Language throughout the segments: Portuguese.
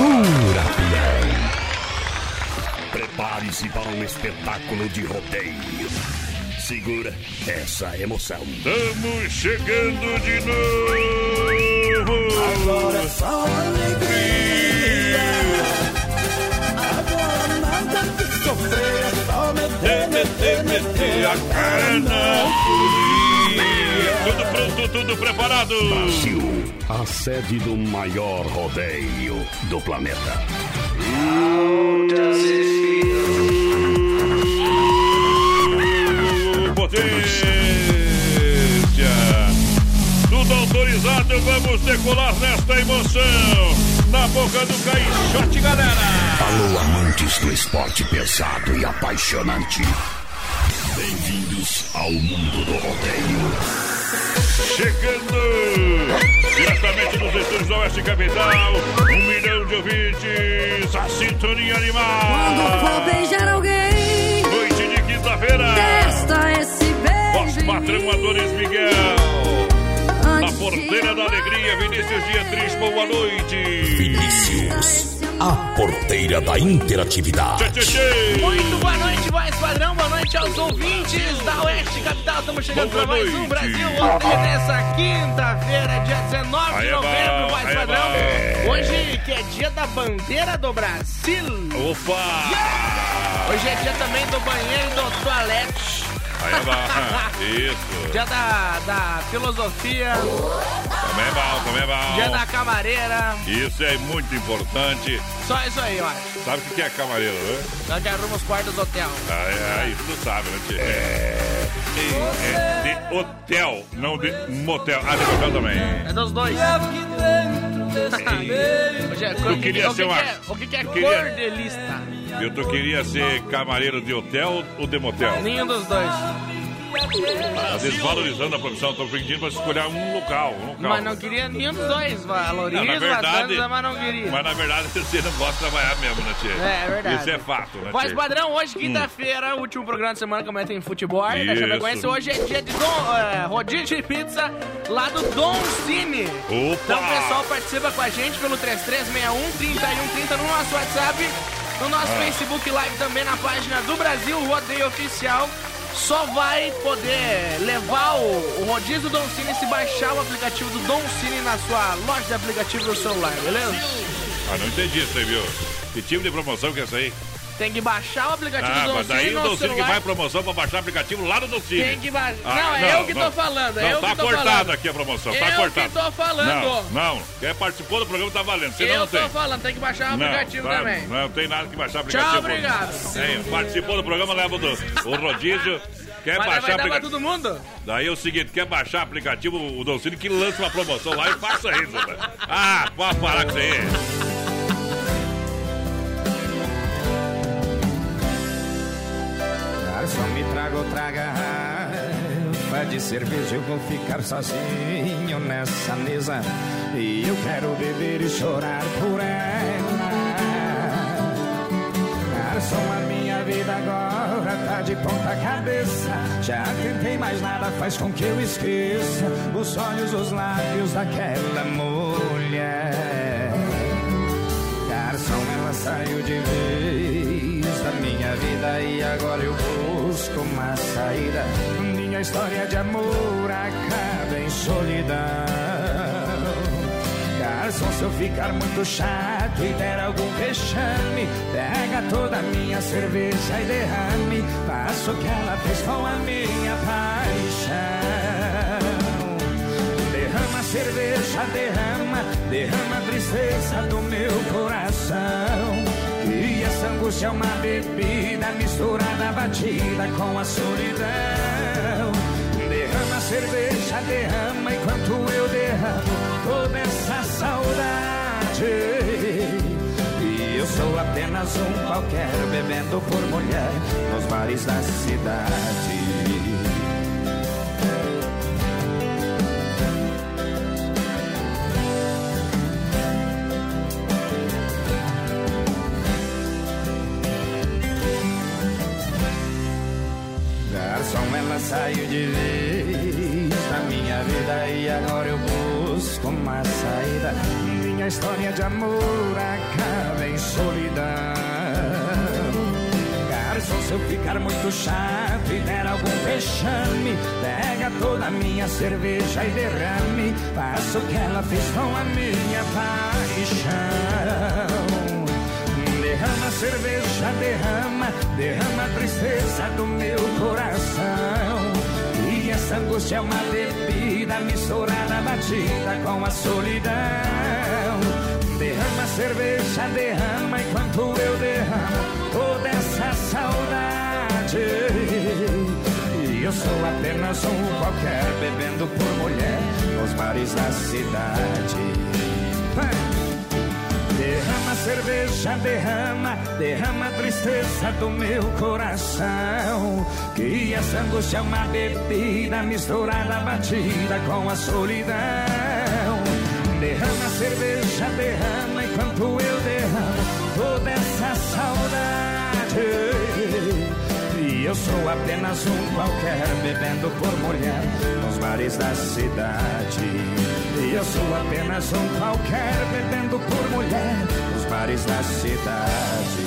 Segura, pião. Prepare-se para um espetáculo de rodeio. Segura essa emoção. Estamos chegando de novo. Agora é só alegria. Agora nada de sofrer, é só meter, meter, meter a cara na Tudo pronto, tudo preparado. Brasil, a sede do maior rodeio do planeta. Potência. Tudo autorizado, vamos decolar nesta emoção. Na boca do caixote, galera. Alô, amantes do esporte pesado e apaixonante. Bem-vindos ao mundo do rodeio. Chegando diretamente dos estúdios da Oeste Capital, um milhão de ouvintes, a sintonia animal. Quando for beijar alguém, Noite de quinta-feira, testa esse beijo. em patrão mim. Adonis Miguel. Na porteira da alegria, Vinícius Dietrich, boa noite. Vinícius, a porteira da interatividade. Muito boa noite, voz padrão, boa noite aos ouvintes da Oeste Capital. Estamos chegando para mais um. Brasil Rodeio nessa quinta-feira, dia 19 Aí de novembro, padrão. bom. Hoje que é dia da bandeira do Brasil. Opa! Hoje é dia também do banheiro e do toalete. Aí é bom. Isso. Dia da, da filosofia, Também é bom, também é dia bom. da camareira. Isso é muito importante. Só isso aí, eu acho. Sabe o que é camareiro, né? Nós que arruma os quartos do hotel. Ah, é, isso tu sabe, né, tio? É, é de hotel, não de motel. Ah, de motel também. É dos dois. É, Tu queria o que ser que uma- é, o que, que é cordelista? Eu tu queria ser camareiro de hotel ou de motel? Nenhum dos dois. Tá desvalorizando a profissão, tô pedindo pra escolher um local, um local. Mas não queria nenhum dos dois. Valoriza, Não, na verdade- dança, mas não queria. Mas na verdade você não gosta de trabalhar mesmo, né, tia? É, é verdade. Isso é fato, né, tia? padrão, hoje, quinta-feira, último programa de semana que amanhã tem futebol da Isso. Hoje é dia de Dom, é, rodízio de pizza lá do Dom Cine. Opa! Então o pessoal participa com a gente pelo 3361 3130 no nosso WhatsApp, no nosso Ah. Facebook Live também na página do Brasil Rodeio Oficial. Só vai poder levar o, o rodízio do Dom Cine se baixar o aplicativo do Dom Cine na sua loja de aplicativo do celular, beleza? Ah, não entendi isso aí, viu? Que tipo de promoção que é essa aí? Tem que baixar o aplicativo Ah, do mas daí o Dolcine que vai promoção pra baixar o aplicativo lá no Dolcine. Tem que baixar. Ah, não, é eu que tô falando, é não, eu tá tô falando. aqui a promoção, tá Eu cortado. que tô falando. Não, não. Quem participou do programa tá valendo, senão eu não tô tem. falando, tem que baixar o Não, aplicativo também. Não, tem nada que baixar o Tchau, aplicativo. obrigado. Tem, participou do programa, leva o, do, o rodízio. Quer Mas baixar aplicativo? todo mundo? Daí é o seguinte, quer baixar o aplicativo, o Dolcine que lança uma promoção lá e faça isso. velho. Ah, pode parar com isso aí. Traga outra garrafa de cerveja. Eu vou ficar sozinho nessa mesa. E eu quero beber e chorar por ela. Garçom, a minha vida agora tá de ponta cabeça. Já tentei, mas nada faz com que eu esqueça os olhos, os lábios daquela mulher. Garçom, ela saiu de vez da minha vida e agora eu busco uma saída. Minha história de amor acaba em solidão. Garçom, se eu ficar muito chato e der algum vexame, pega toda a minha cerveja e derrame. Faça o que ela fez com a minha paixão. Derrama cerveja, derrama, derrama a tristeza do meu coração. Angústia é uma bebida misturada, batida com a solidão. Derrama cerveja, derrama enquanto eu derramo toda essa saudade. E eu sou apenas um qualquer bebendo por mulher nos bares da cidade. Ela saiu de vez da minha vida e agora eu busco uma saída. minha história de amor acaba em solidão. Garçom, se eu ficar muito chato e der algum vexame, pega toda a minha cerveja e derrame. Faça o que ela fez com a minha paixão. Derrama cerveja, derrama, derrama a tristeza do meu coração. E essa angústia é uma bebida misturada, batida com a solidão. Derrama cerveja, derrama enquanto eu derramo toda essa saudade. E eu sou apenas um qualquer bebendo por mulher nos bares da cidade. Vai! Derrama cerveja, derrama, derrama a tristeza do meu coração. Que essa angústia é uma bebida misturada, batida com a solidão. Derrama cerveja, derrama enquanto eu eu sou apenas um qualquer bebendo por mulher nos bares da cidade. E eu sou apenas um qualquer bebendo por mulher nos bares da cidade.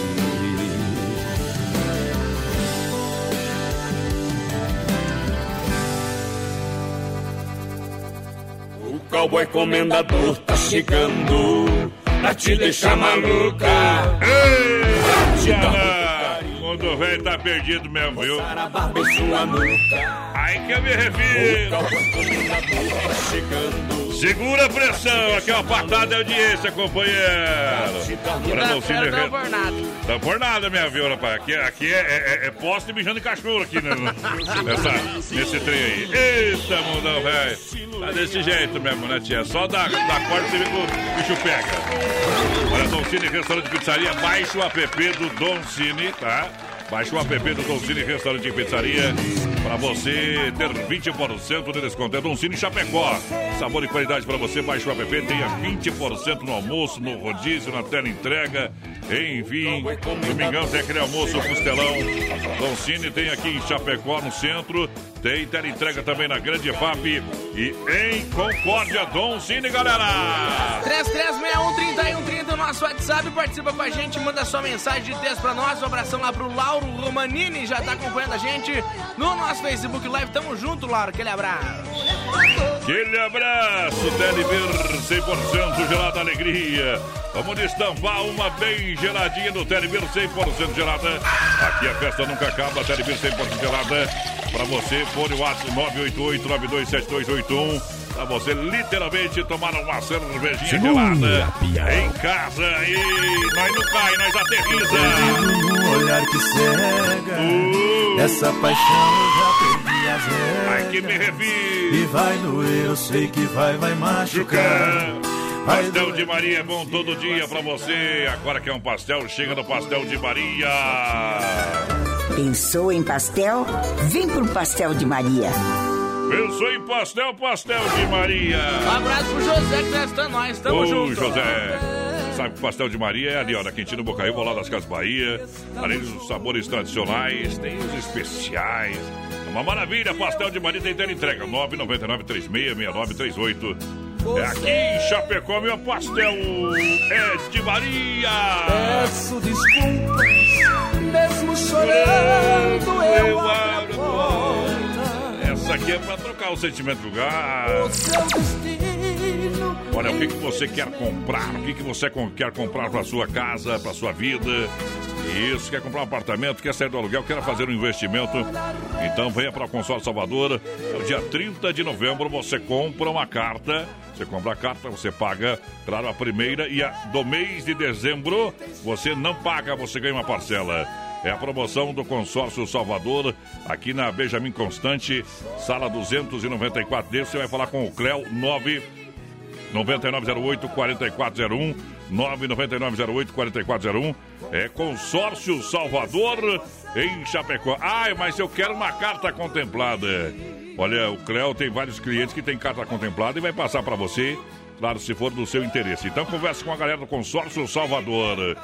O cowboy comendador tá chegando pra te deixar maluca. Ei, Quando o velho tá perdido mesmo, viu? Aí que eu me refiro. Tá. Segura a pressão, aqui é uma patada de audiência, companheiro. Pra não se Quinta-feira não por nada. Tá por nada, minha viu, rapaz. Aqui, aqui é, é, é, é poste e mijando de cachorro aqui, né? Nessa, nesse trem aí. Eita, mundão, velho. Tá desse jeito mesmo, né, tia? Só da, da corda você vê que o bicho pega. Olha, Don Cine Restaurante e Pizzaria, baixa o app do Don Cine, tá? Baixe o app do Don Cine Restaurante e Pizzaria para você ter 20% de desconto. É Don Cine Chapecó. Sabor e qualidade para você. Baixe o app, tenha 20% no almoço, no rodízio, na tela entrega. Enfim, domingão tem aquele almoço costelão. Don Cine tem aqui em Chapecó, no centro. Tem entrega também na Grande FAP e em Concórdia. Don Cine, galera! 3361-3130, o nosso WhatsApp, participa com a gente, manda sua mensagem de texto pra nós. Um abração lá pro Lauro Romanini, já tá acompanhando a gente no nosso Facebook Live. Tamo junto, Lauro, aquele abraço. Aquele abraço, Telebir 100% gelada alegria. Vamos destampar uma bem geladinha do Telebir 100% gelada. Aqui a festa nunca acaba, Telebir 100% gelada. Pra você, fone o WhatsApp 988-927281. Pra você literalmente tomar uma cervejinha Segura, gelada em casa. E nós não cai, nós aterriza. Um olhar que cega, Uh, essa paixão eu já perdi as ai que me regras. E vai doer, eu sei que vai, vai machucar. Pastel de. Maria é bom todo dia pra você. Agora que é um pastel, chega no Pastel de Maria. Pensou em pastel? Vem pro Pastel de Maria. Pensou em pastel, Pastel de Maria. Um abraço pro José que tá estando nós, tamo Ô, junto. José. Sabe que o pastel de Maria é ali, ó, na Quintino Bocaíba, ao lado das Casas Bahia. Além dos sabores tradicionais, tem os especiais. É Uma maravilha, pastel de Maria tem tela entrega. 999 366938 É aqui em Chapecó, meu pastel é de Maria. Peço desculpas, mesmo chorando, eu abro a porta. Essa aqui é pra trocar o sentimento do lugar. O seu destino. Olha, o que, que você quer comprar? O que, que você quer comprar para sua casa, para sua vida? Isso, quer comprar um apartamento, quer sair do aluguel, quer fazer um investimento? Então venha para o Consórcio Salvador. É o dia 30 de novembro você compra uma carta. Você compra a carta, você paga, claro, a primeira e a do mês de dezembro você não paga, você ganha uma parcela. É a promoção do Consórcio Salvador, aqui na Benjamin Constante, sala 294 d Você vai falar com o Cléo 9 9908-4401. 99908-4401. É Consórcio Salvador em Chapecó. Ai, mas eu quero uma carta contemplada. Olha, o Cléo tem vários clientes que tem carta contemplada e vai passar para você, claro, se for do seu interesse. Então converse com a galera do Consórcio Salvador.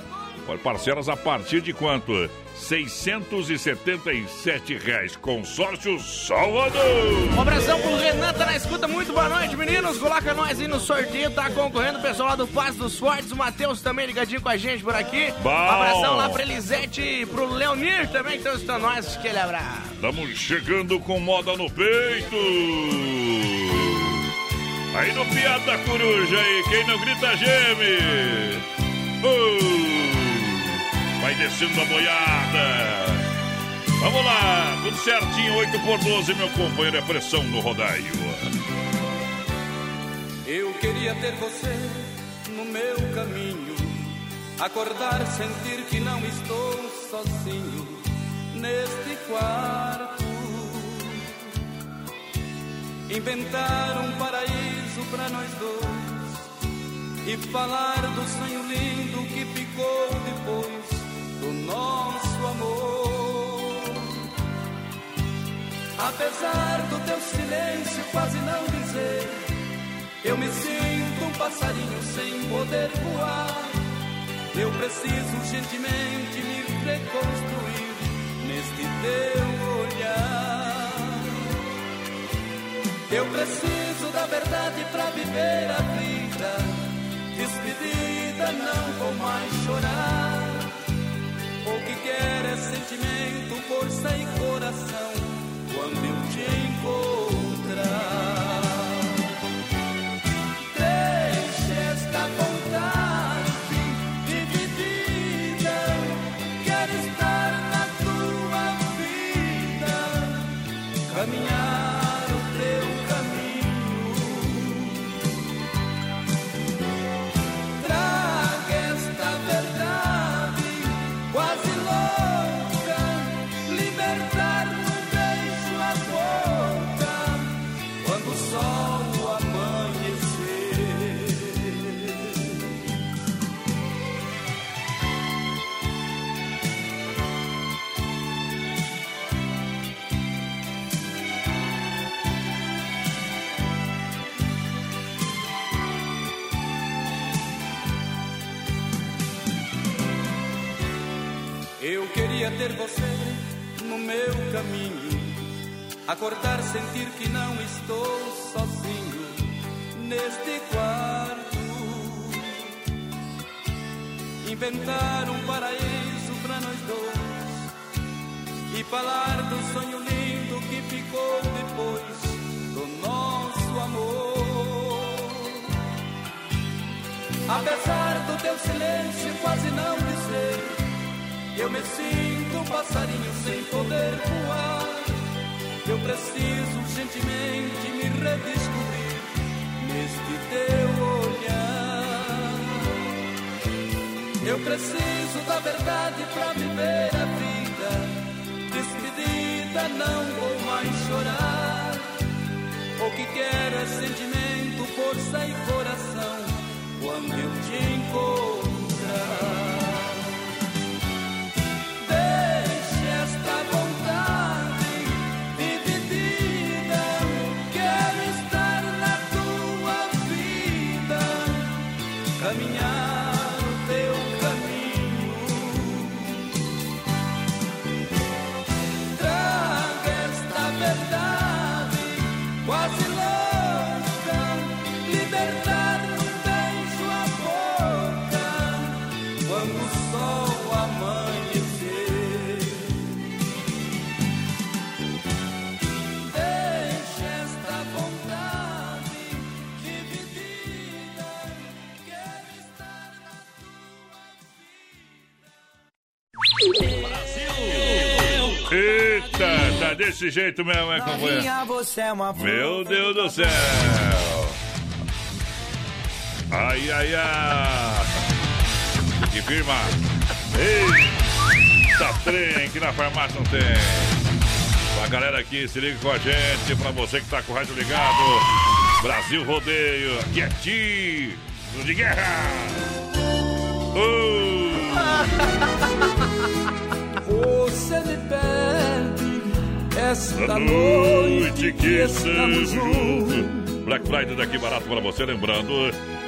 Parcelas a partir de quanto? 677 reais. Consórcio Salvador. Um abração pro Renan, tá na escuta. Muito boa noite, meninos. Coloca nós aí no sorteio, tá concorrendo o pessoal lá do Paz dos Fortes. O Matheus também ligadinho com a gente por aqui. Bom. Um abração lá pra Elisete e pro Leonir também, que estão escutando nós. Aquele abraço. Estamos chegando com moda no peito. Aí no piado da coruja aí, quem não grita geme. Uh, vai descendo a boiada. Vamos lá, tudo certinho, 8 por 12, meu companheiro, é pressão no rodaio. Eu queria ter você no meu caminho. Acordar, sentir que não estou sozinho neste quarto. Inventar um paraíso para nós dois e falar do sonho lindo que ficou depois do nosso amor. Apesar do teu silêncio quase não dizer, eu me sinto um passarinho sem poder voar. Eu preciso urgentemente me reconstruir neste teu olhar. Eu preciso da verdade pra viver a vida. Despedida, não vou mais chorar. O que quer é sentimento, força e coração. Quando eu te encontrar, caminho. Acordar, sentir que não estou sozinho neste quarto. Inventar um paraíso para nós dois e falar do sonho lindo que ficou depois do nosso amor. Apesar do teu silêncio quase não dizer eu me sinto um passarinho sem poder voar. Eu preciso urgentemente me redescobrir neste teu olhar. Eu preciso da verdade pra viver a vida. Despedida, não vou mais chorar. O que quero é sentimento, força e coração. Quando eu te encontrar. Desse jeito mesmo, é, companheiro? É Meu Deus do céu! Ai, ai, ai! Que firmar! Eita, trem que na farmácia não tem! Pra galera aqui, se liga com a gente, pra você que tá com o rádio ligado, Brasil Rodeio, aqui é tiro de guerra! Uh! Você me pede esta Da noite que estamos juntos. Black Friday daqui barato para você, lembrando,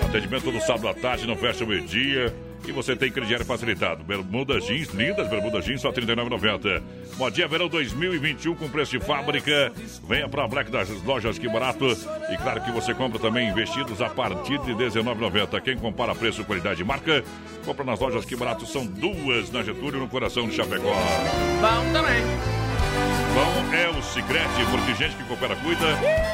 atendimento todo sábado à tarde, não fecha o meio-dia. E você tem crediário facilitado. Bermuda jeans, lindas bermudas jeans, só R$ 39,90. Modinha Verão 2021 com preço de fábrica. Venha para a Black das lojas Que Barato. E claro que você compra também vestidos a partir de R$ 19,90. Quem compara preço, qualidade e marca, compra nas lojas Que Barato. São duas na Getúlio, no coração de Chapecó. Bom também. Bom é o Sicredi, porque gente que coopera cuida.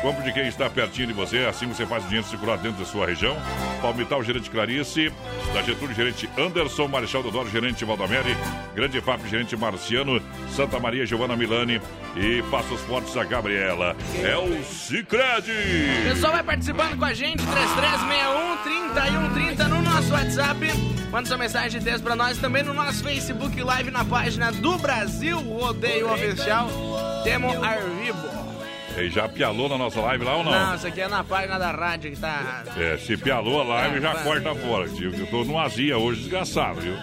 Compre de quem está pertinho de você, assim você faz o dinheiro circular dentro da sua região. Palmital, gerente Clarice, da Getúlio, gerente Anderson, Marechal Dodoro, gerente Valdamere, Grande FAP, gerente Marciano, Santa Maria, Giovana Milani e Passos Fortes, a Gabriela. É o Sicredi. O pessoal vai participando com a gente, 3361 3130 no nosso WhatsApp. Manda sua mensagem de texto pra nós também no nosso Facebook Live na página do Brasil Rodeio Oficial. Temos ao vivo. E já pialou na nossa live lá ou não? Não, isso aqui é na página da rádio que tá. É, se pialou a live, É, já corta fora. Eu tô numa azia hoje desgraçado, viu?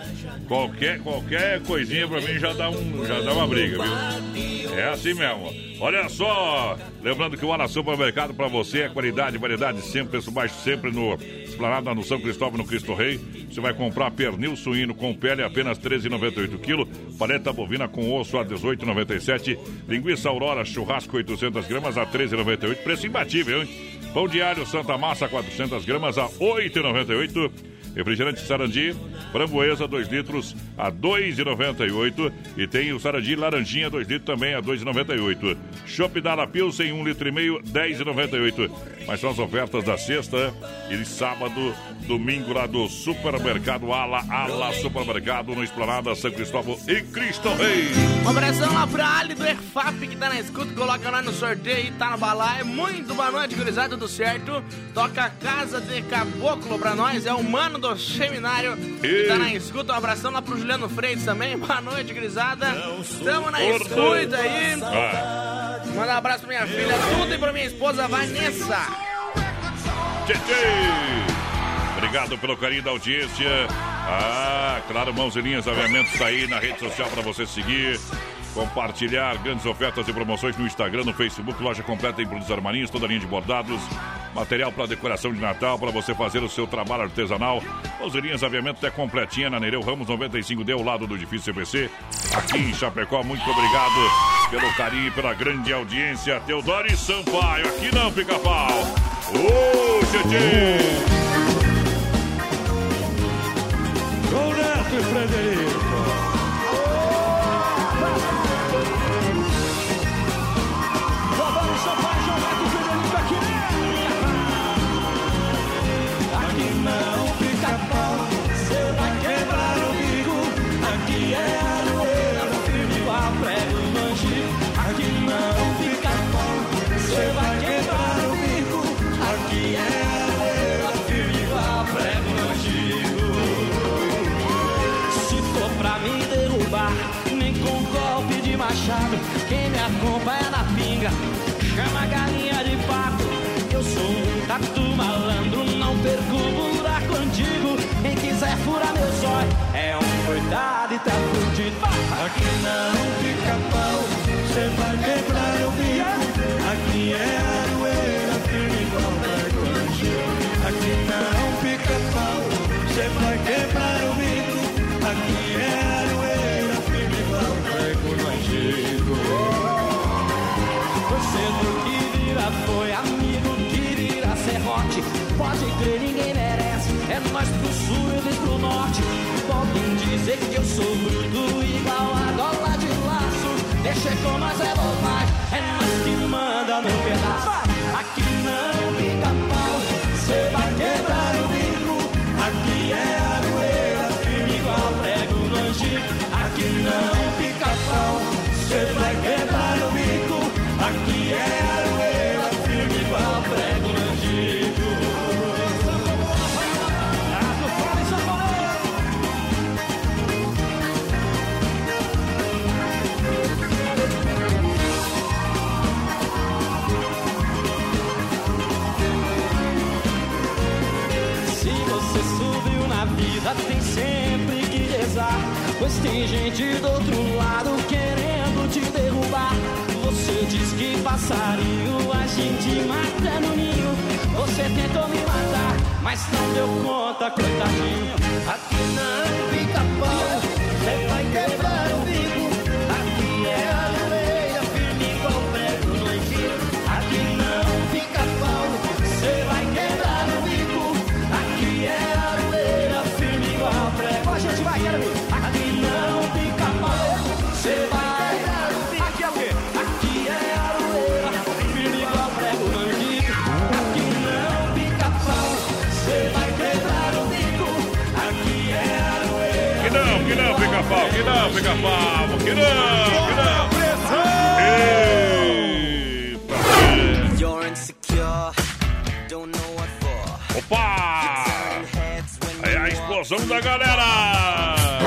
Qualquer, qualquer coisinha pra mim já dá, um, já dá uma briga, viu? É assim mesmo. Olha só, lembrando que o Ala Supermercado pra você é qualidade, variedade sempre, preço baixo sempre no Esplanada no São Cristóvão, no Cristo Rei. Você vai comprar pernil suíno com pele apenas R$ 13,98 kg, paleta bovina com osso a R$ 18,97, linguiça Aurora churrasco 800 gramas a R$ 13,98, preço imbatível, hein? Pão diário Santa Massa 400 gramas a R$ 8,98. Refrigerante Sarandi, framboesa 2 litros a R$ 2,98. E tem o Sarandi Laranjinha 2 litros também a R$ 2,98. Chopp Dala Pilsen 1 litro e meio, R$ 10,98. Mas são as ofertas da sexta e sábado, domingo lá do Supermercado Ala, Ala Supermercado no Esplanada São Cristóvão e Cristo Rei. Um abração lá pra Ali do ERFAP que tá na escuta, coloca lá no sorteio e tá no balaio. Muito boa noite, gurizada, tudo certo? Toca a Casa de Caboclo pra nós, é o mano do seminário que tá na escuta. Um abração lá pro Juliano Freitas também. Boa noite, gurizada. Tamo na escuta aí. Manda um abraço pra minha filha, tudo e pra minha esposa Vanessa. Tchê, tchê. Obrigado pelo carinho da audiência. Ah, claro, Mãos e Linhas Aviamentos está aí na rede social para você seguir. Compartilhar grandes ofertas e promoções no Instagram, no Facebook, loja completa em produtos armarinhos, toda linha de bordados, material para decoração de Natal, para você fazer o seu trabalho artesanal. Mãos e Linhas Aviamentos é completinha na Nereu Ramos 95D, ao lado do edifício CPC, aqui em Chapecó. Muito obrigado pelo carinho e pela grande audiência. Teodoro Sampaio, aqui não fica pau. Ô, tchê, Com Neto e Frederico. Furar meu é um coitado e tá fudido. Aqui não fica pau, cê vai quebrar o bico. Aqui é dizer que eu sou bruto igual a gola de laço. Deixa com nós é bobagem. É nós que manda no pedaço. Aqui não fica pau. Cê vai quebrar o bico. Aqui é aroeira, firme igual prego no antigo. Aqui não fica pau. Cê vai quebrar o bico. Aqui é tem sempre que rezar. Pois tem gente do outro lado querendo te derrubar. Você diz que passarinho a gente mata no ninho. Você tentou me matar, mas não deu conta, coitadinho. Aqui não fica pau, você vai quebrar fica pau, que não, que não. Eita! Opa! É a explosão da galera!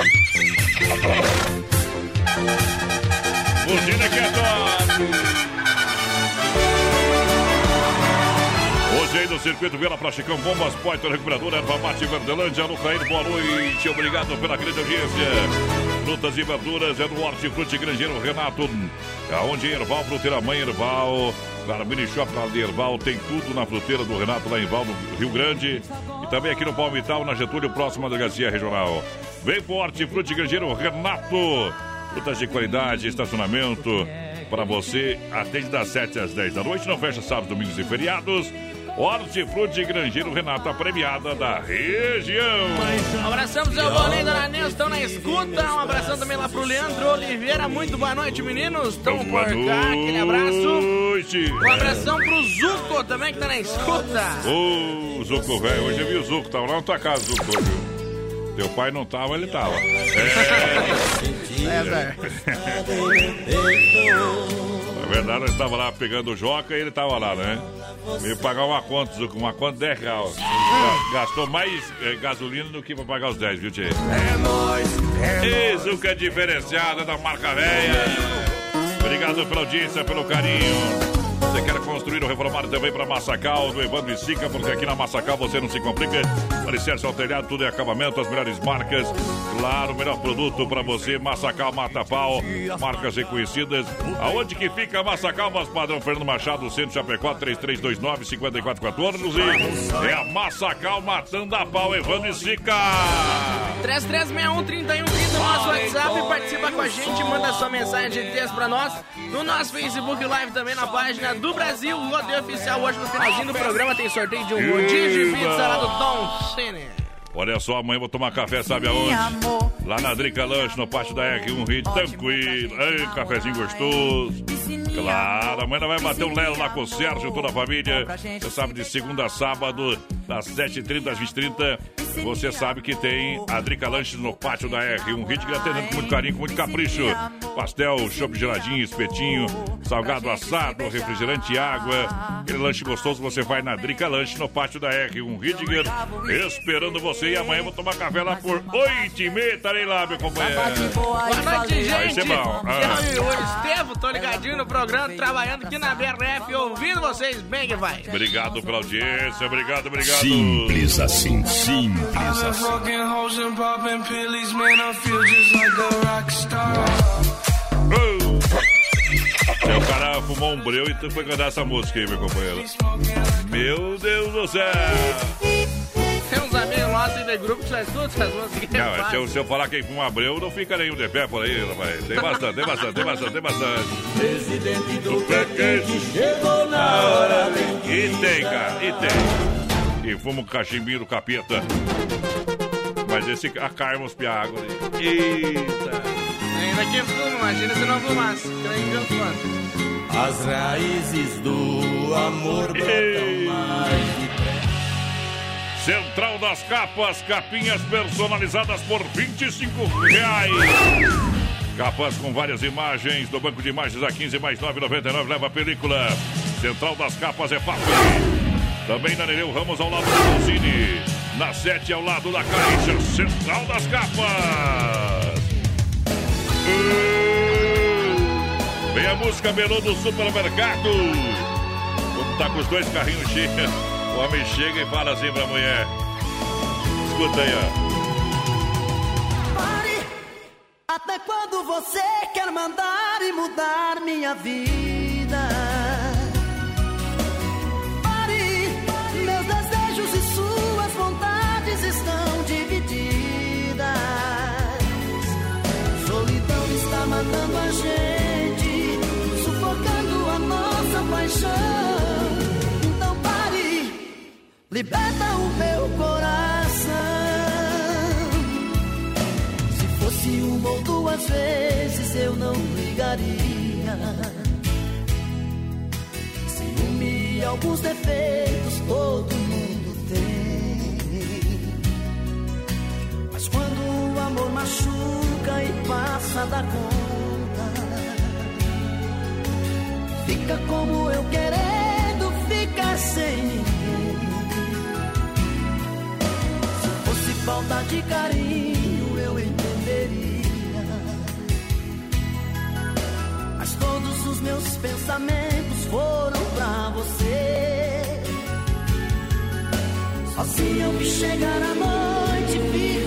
Buzina que é top! Hoje aí no Circuito Vila Chicão, Bombas, Poiter, Recuperadora, Erva Mate, Verdelândia, Lucaíno, boa noite, obrigado pela grande audiência. Frutas e verduras é no Hortifruti Grangeiro Renato, aonde Erval, Fruteira Mãe Erval, Claro, Mini Shop lá de Erval, tem tudo na fruteira do Renato lá em Val, no Rio Grande. E também aqui no Palmital, na Getúlio, próxima da Delegacia Regional. Vem pro Hortifruti Grangeiro Renato. Frutas de qualidade, estacionamento para você. Atende das 7 às 10 da noite, não fecha sábados, domingos e feriados. Hortifruti Grangeiro Renato, a premiada da região. Um abração pro seu Bolinho e Dona Nilson, estão na escuta. Um abração também lá pro Leandro Oliveira. Muito boa noite, meninos. Estão por cá, aquele abraço. noite. Um abração pro Zuco também, que tá na escuta. Ô, Zuco, velho, hoje eu vi o Zuco, tava lá na tua casa, Zuco, viu? Teu pai não tava, ele tava. É, velho. Na verdade, nós estava lá pegando o Joca e ele tava lá, né? Veio pagar uma conta, Zuco, uma conta de 10 reais. Ga- Gastou mais eh, gasolina do que pra pagar os 10, viu, Tchê? É nóis, é Zuco é diferenciada da marca velha. Obrigado pela audiência, pelo carinho. Você quer construir ou reformar também para Massacal, do Evandro e Sica, porque aqui na Massacal você não se complica. Alicerce ao telhado, tudo é acabamento, as melhores marcas. Claro, o melhor produto para você, Massacal Mata Pau, marcas reconhecidas. Aonde que fica Massacal, mas padrão Fernando Machado, Centro Chapecó, 3329-5414. É a Massacal matando a pau, Evandro e Sica. 3361 no nosso WhatsApp. Participa com a gente, manda sua mensagem de texto pra nós. No nosso Facebook Live também, na página do Brasil, Rodeio Oficial. Hoje, no finalzinho do programa, tem sorteio de um rodízio de pizza lá do Dom Cine. Olha só, amanhã vou tomar café, sabe aonde? Lá na Drica Lanche, no pátio da R1 Rio, tranquilo. Ei, cafezinho gostoso. Claro, amanhã vai bater um lelo lá com o Sérgio, toda a família. Você sabe, de segunda a sábado, das 7h30 às 20h30. Você sabe que tem a Drica Lanche no pátio da R1 Rio, que atendendo com muito carinho, com muito capricho. Pastel, chopp geladinho, espetinho, salgado assado, refrigerante e água. Aquele lanche gostoso você vai na Drica Lanche no pátio da R1 Ridger, esperando você. E amanhã vou tomar café lá por 8 e meia. Estarei lá, meu companheiro. Boa noite, Vai gente. ser bom. Ah. Eu e o Estevo, tô ligadinho no programa, trabalhando aqui na BRF, ouvindo vocês bem que vai. Obrigado pela audiência, obrigado, obrigado. Simples assim, simples assim. Oh. Seu cara fumou um breu e tu foi cantar essa música aí, meu companheiro. Meu Deus do céu! Nossos de grupo que já escutam essas músicas. que Não, fazem. se, eu, se eu falar quem fuma breu, não fica nenhum de pé por aí, rapaz. Tem bastante, tem bastante, tem bastante, tem bastante. Presidente do pé quente chegou na hora E tem, cara, e tem. E fuma um cachimbinho do capeta. Mas esse acarma os piagos ali. Eita! Ainda que fuma, imagina se não fumasse. Creio que eu fumo. As raízes do amor brotam mais Central das Capas, capinhas personalizadas por 25 reais. Capas com várias imagens do banco de imagens a 15 mais 9,99 leva a película. Central das Capas é fácil. Também na Nereu Ramos ao lado do Dolcine. Na 7 ao lado da Caixa. Central das Capas. Vem a música Melô do supermercado. Quando tá com os dois carrinhos cheios, homem chega e fala assim pra mulher. Escuta aí, ó. Pare! Até quando você quer mandar e mudar minha vida? Liberta o meu coração. Se fosse uma ou duas vezes eu não ligaria. Ciúme e alguns defeitos todo mundo tem. Mas quando o amor machuca e passa da conta, fica como eu querendo ficar sem falta de carinho, eu entenderia. Mas todos os meus pensamentos foram pra você. Eu vi chegar a noite, vi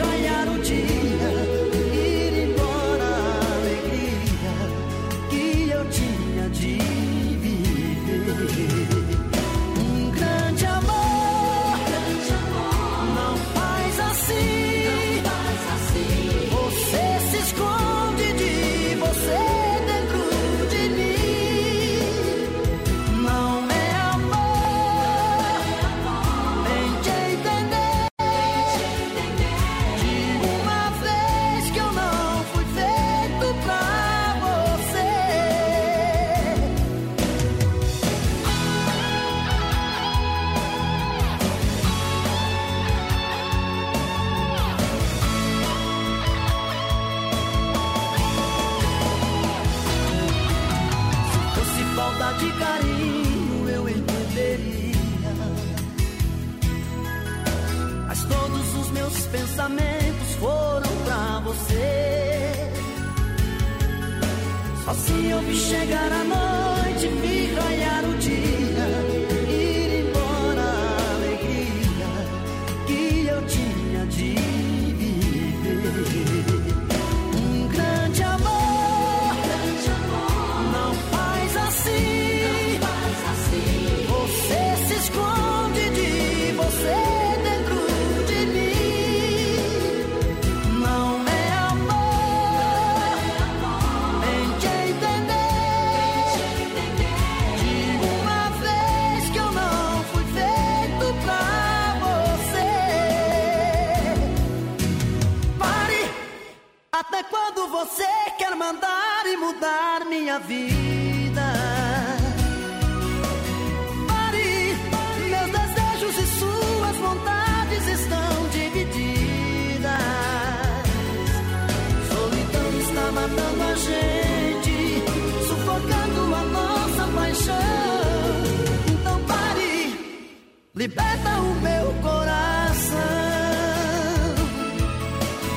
Liberta o meu coração.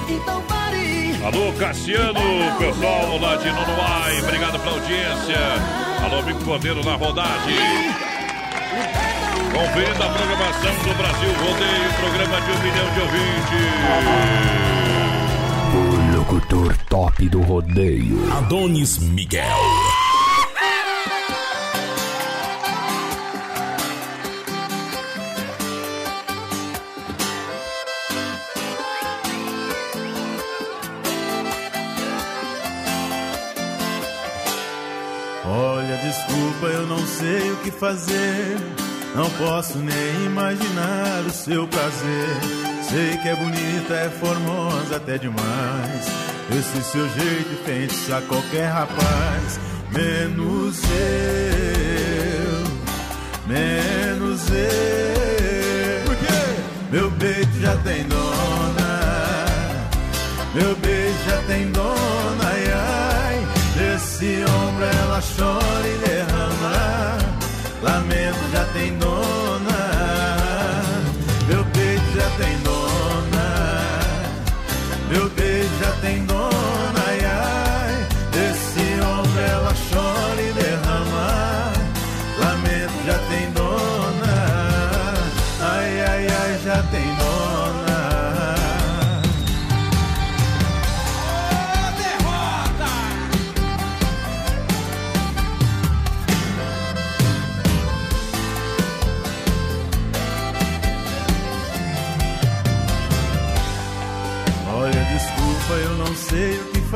Então pare! Alô, Cassiano, pessoal lá de Nonoai, obrigado pela audiência. Alô, Mico Cordeiro na rodagem. Conferindo a programação do Brasil Rodeio, programa de um milhão de ouvintes. O locutor top do rodeio. Adonis Miguel. Fazer. Não posso nem imaginar o seu prazer. Sei que é bonita, é formosa até demais. Esse seu jeito enfeitiça qualquer rapaz. Menos eu, menos eu. Por quê? Meu peito já tem dona. Meu beijo já tem dona, ai ai. Desse ombro ela chora e derrama. Lamento já tem dona.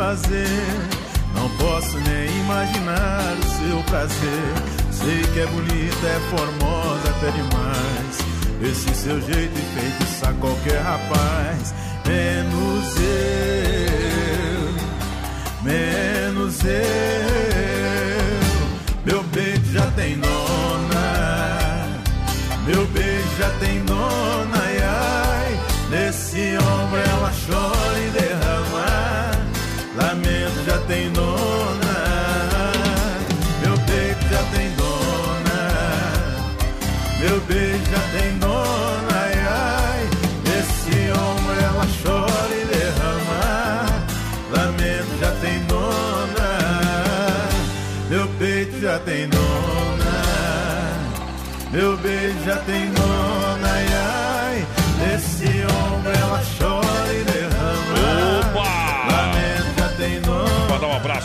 Fazer. Não posso nem imaginar o seu prazer. Sei que é bonita, é formosa até demais. Esse seu jeito enfeitiça qualquer rapaz, menos eu, menos eu. Meu beijo já tem dona, meu beijo já tem dona, ai, ai. Nesse ombro ela chora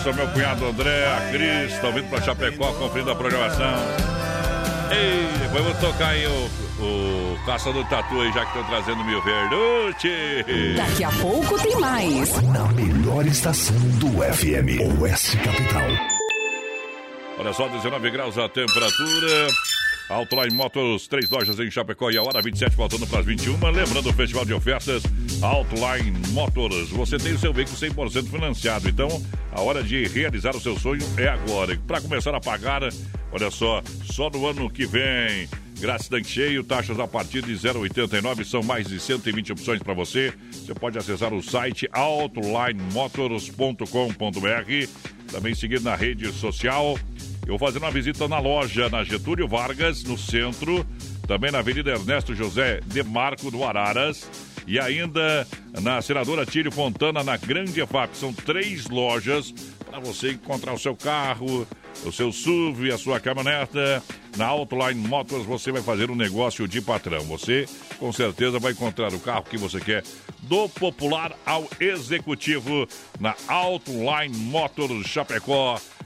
abraço ao meu cunhado André, a Cris, estão vindo pra Chapecó, conferindo a programação. Ei, depois vou tocar aí o, o Caçador Tatu aí, já que estão trazendo Mil Verducci. Daqui a pouco tem mais. Na melhor estação do FM, Oeste Capital. Olha só, 19 graus a temperatura. Autoline Motors, três lojas em Chapecó e a hora 27, faltando para as 21. Lembrando o festival de ofertas Autoline Motors. Você tem o seu veículo 100% financiado. Então, a hora de realizar o seu sonho é agora. Para começar a pagar, olha só, só no ano que vem. Grátis tanque cheio, taxas a partir de 0,89, são mais de 120 opções para você. Você pode acessar o site autolinemotors.com.br, também seguir na rede social. Eu vou fazer uma visita na loja, na Getúlio Vargas, no centro, também na Avenida Ernesto José de Marco do Araras e ainda na Senadora Tírio Fontana, na Grande EFAP. São três lojas para você encontrar o seu carro, o seu SUV, a sua caminhoneta. Na Autoline Motors você vai fazer um negócio de patrão. Você com certeza vai encontrar o carro que você quer, do popular ao executivo, na Autoline Motors Chapecó.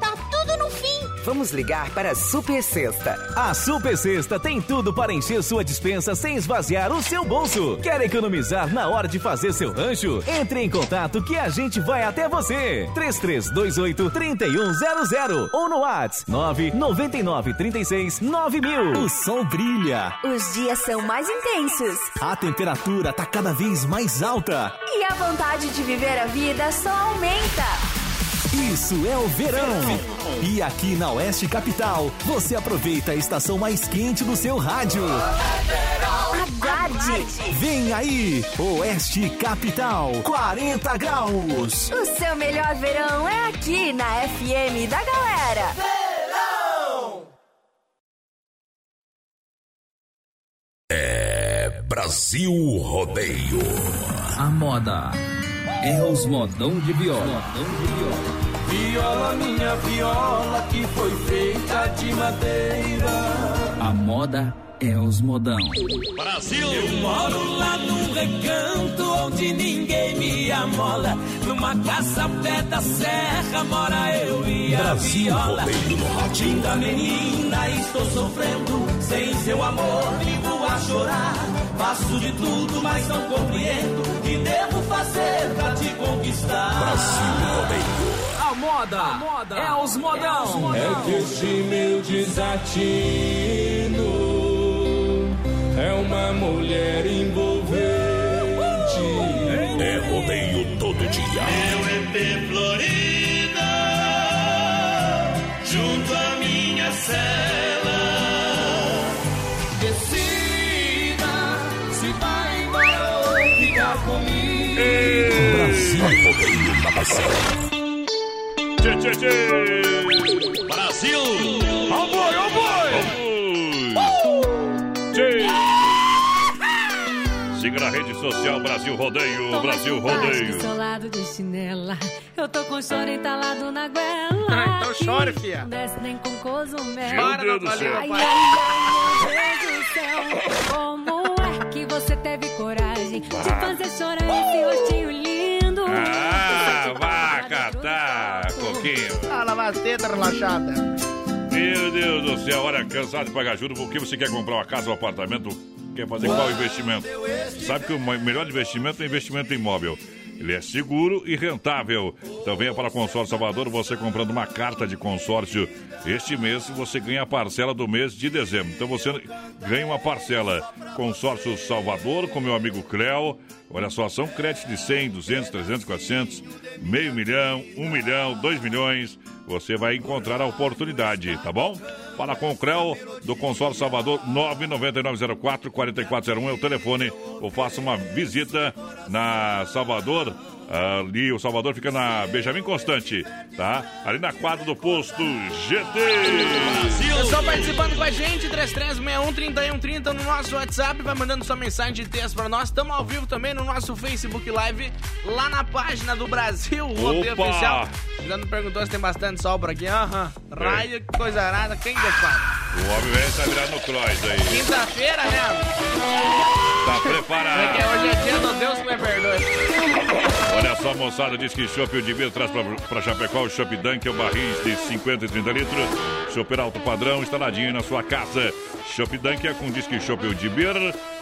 tá tudo no fim. Vamos ligar para a Super Sexta. A Super Sexta tem tudo para encher sua dispensa sem esvaziar o seu bolso. Quer economizar na hora de fazer seu rancho? Entre em contato que a gente vai até você. 3328-3100 ou no WhatsApp 999369000. O sol brilha. Os dias são mais intensos. A temperatura tá cada vez mais alta. E a vontade de viver a vida só aumenta. Isso é o verão. E aqui na Oeste Capital, você aproveita a estação mais quente do seu rádio. Aguarde. Vem aí, Oeste Capital, 40 graus. O seu melhor verão é aqui na FM da galera. É Brasil Rodeio. A moda é os modão de viola. Viola, minha viola, que foi feita de madeira. A moda é os modão. Brasil! Eu moro lá num recanto onde ninguém me amola. Numa casa pé da serra mora eu e a Brasil viola. Linda menina, estou sofrendo. Sem seu amor, vivo a chorar. Faço de tudo, mas não compreendo. O que devo fazer pra te conquistar? Brasil Rodeio. A moda, é os modão. É que este meu desatino é uma mulher envolvente. É rodeio todo dia. Meu EP Florida, junto à minha cela. Decida se vai embora ou ficar comigo. Brasil Rodeio na parceira. Tchê, tchê, tchê. Brasil! Siga na rede social Brasil Rodeio, Brasil Rodeio. Solado de chinela, eu tô com choro entalado na goela. Ah, então chore, fia. Não desce nem com cozumel. Meu Deus do céu. Ai, ai, ai, meu Deus do céu. Como é que você teve coragem de fazer chorar esse rostinho lindo? Ah, vai catar, Coquinho. Ah, lavar as tetas relaxada. Meu Deus do céu, olha, cansado de pagar juros, porque você quer comprar uma casa ou um apartamento Quer fazer qual investimento? Sabe que o melhor investimento é investimento em imóvel. Ele é seguro e rentável. Então venha para Consórcio Salvador, você comprando uma carta de consórcio. Este mês você ganha a parcela do mês de dezembro. Então você ganha uma parcela. Consórcio Salvador, com meu amigo Cleo. Olha só, são créditos de 100, 200, 300, 400, meio milhão, um milhão, dois milhões. Você vai encontrar a oportunidade, tá bom? Fala com o Creu do Consórcio Salvador 99904-4401 é o telefone. Ou faça uma visita na Salvador. Ali, o Salvador fica na Benjamin Constante, tá? Ali na quadra do posto GT. Pessoal participando com a gente, 3361-3130 no nosso WhatsApp, vai mandando sua mensagem de texto pra nós. Estamos ao vivo também no nosso Facebook Live, lá na página do Brasil Rodeio Opa! Oficial. Já me perguntou se tem bastante sol por aqui. Aham, raio, que coisa arada, quem que fala? O homem velho tá virado no cross aí. Quinta-feira, né? Tá Porque preparado. hoje é dia do Deus que me perdoe. Olha só, moçada, diz que Chopp o Dibir traz pra, pra Chapecó o Chopp Dunk, é o barris de 50 e 30 litros. Chopp alto padrão, instaladinho aí na sua casa. Chopp Dunk é com Disque Chopp o Dibir,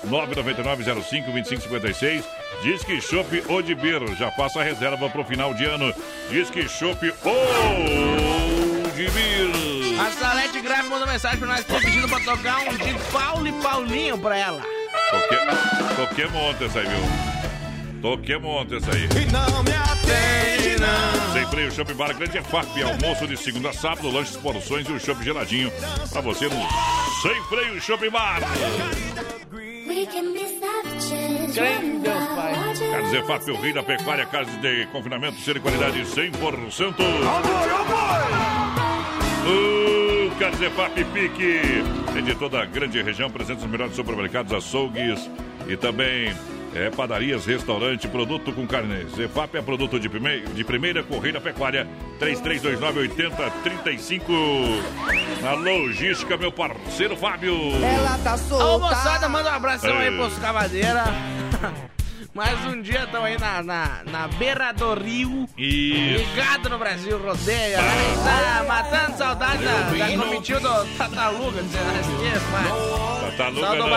999-05-2556. Disque Chopp Odibir, já faça a reserva pro final de ano. Disque Chopp Odibir. A Salete Grave mandou mensagem pra nós, pedindo pra tocar um de Paulo e Paulinho pra ela. Toque, toquemos ontem essa ontem essa aí. E não me atende, não. Sem freio, Shopping Bar Grande é FAP, almoço de segunda a sábado, lanches, porções e o shopping geladinho pra você no Sem Freio Shopping Bar. Grande Deus, pai. Carnes EFAP, o rei da pecuária, carnes de confinamento, ser de qualidade 100%. O Carnes EFAP Pique, é de toda a grande região, presente nos melhores supermercados, açougues e também é, padarias, restaurante, produto com carne. Zefap é produto de, prime de primeira correia pecuária 3329-8035. Na logística, meu parceiro Fábio. Ela tá solta. Ô, moçada, manda um abração aí É. pros cavadeira. Mais um dia estão aí na, na, na beira do rio. Isso. Ligado no Brasil, rodeia. Né? Tá matando saudade da, comitiva do Tataluga. Assim. Tataluga, Só do não.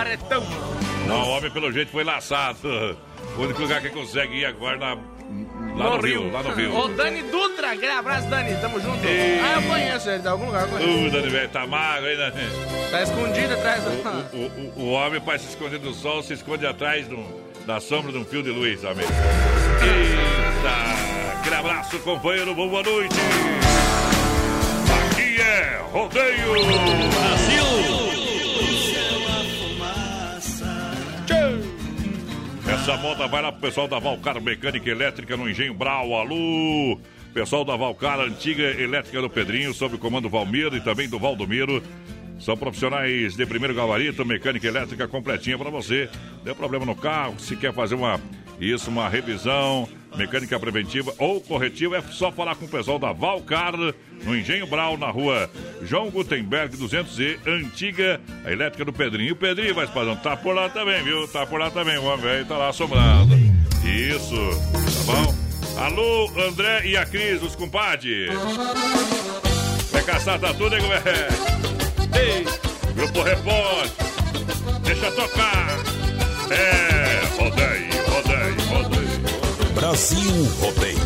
Não, o homem, pelo jeito, foi laçado. O único lugar que consegue ir agora na, lá no, Rio. Lá no Rio. Ô, Dani Dutra, aquele abraço, Dani. Tamo junto. Ei. Ah, eu conheço ele de algum lugar. eu conheço. Uh, Dani velho, tá magro aí, né? Tá escondido atrás do. O, o, o homem, para se esconder do sol, se esconde atrás do, da sombra de um fio de luz, amigo. Eita! Aquele abraço, companheiro, boa noite! Aqui é Rodeio Essa moda vai lá pro pessoal da Valcar Mecânica Elétrica no Engenho Brau. Alô! Pessoal da Valcar, antiga elétrica do Pedrinho, sob o comando Valmiro e também do Valdomiro. São profissionais de primeiro gabarito, mecânica elétrica completinha para você. Deu problema no carro, se quer fazer uma isso, uma revisão, mecânica preventiva ou corretiva, é só falar com o pessoal da Valcar no Engenho Brau, na rua João Gutenberg 200E, antiga, a elétrica do Pedrinho. E o Pedrinho, vai padrão, tá por lá também, viu? Tá por lá também, o homem velho tá lá assombrando. Isso, tá bom? Alô, André e a Cris, os compadres. Vai caçar tatu, nego, velho? Ei, Grupo Repórter, deixa tocar. É, rodeio. Brasil Rodeio.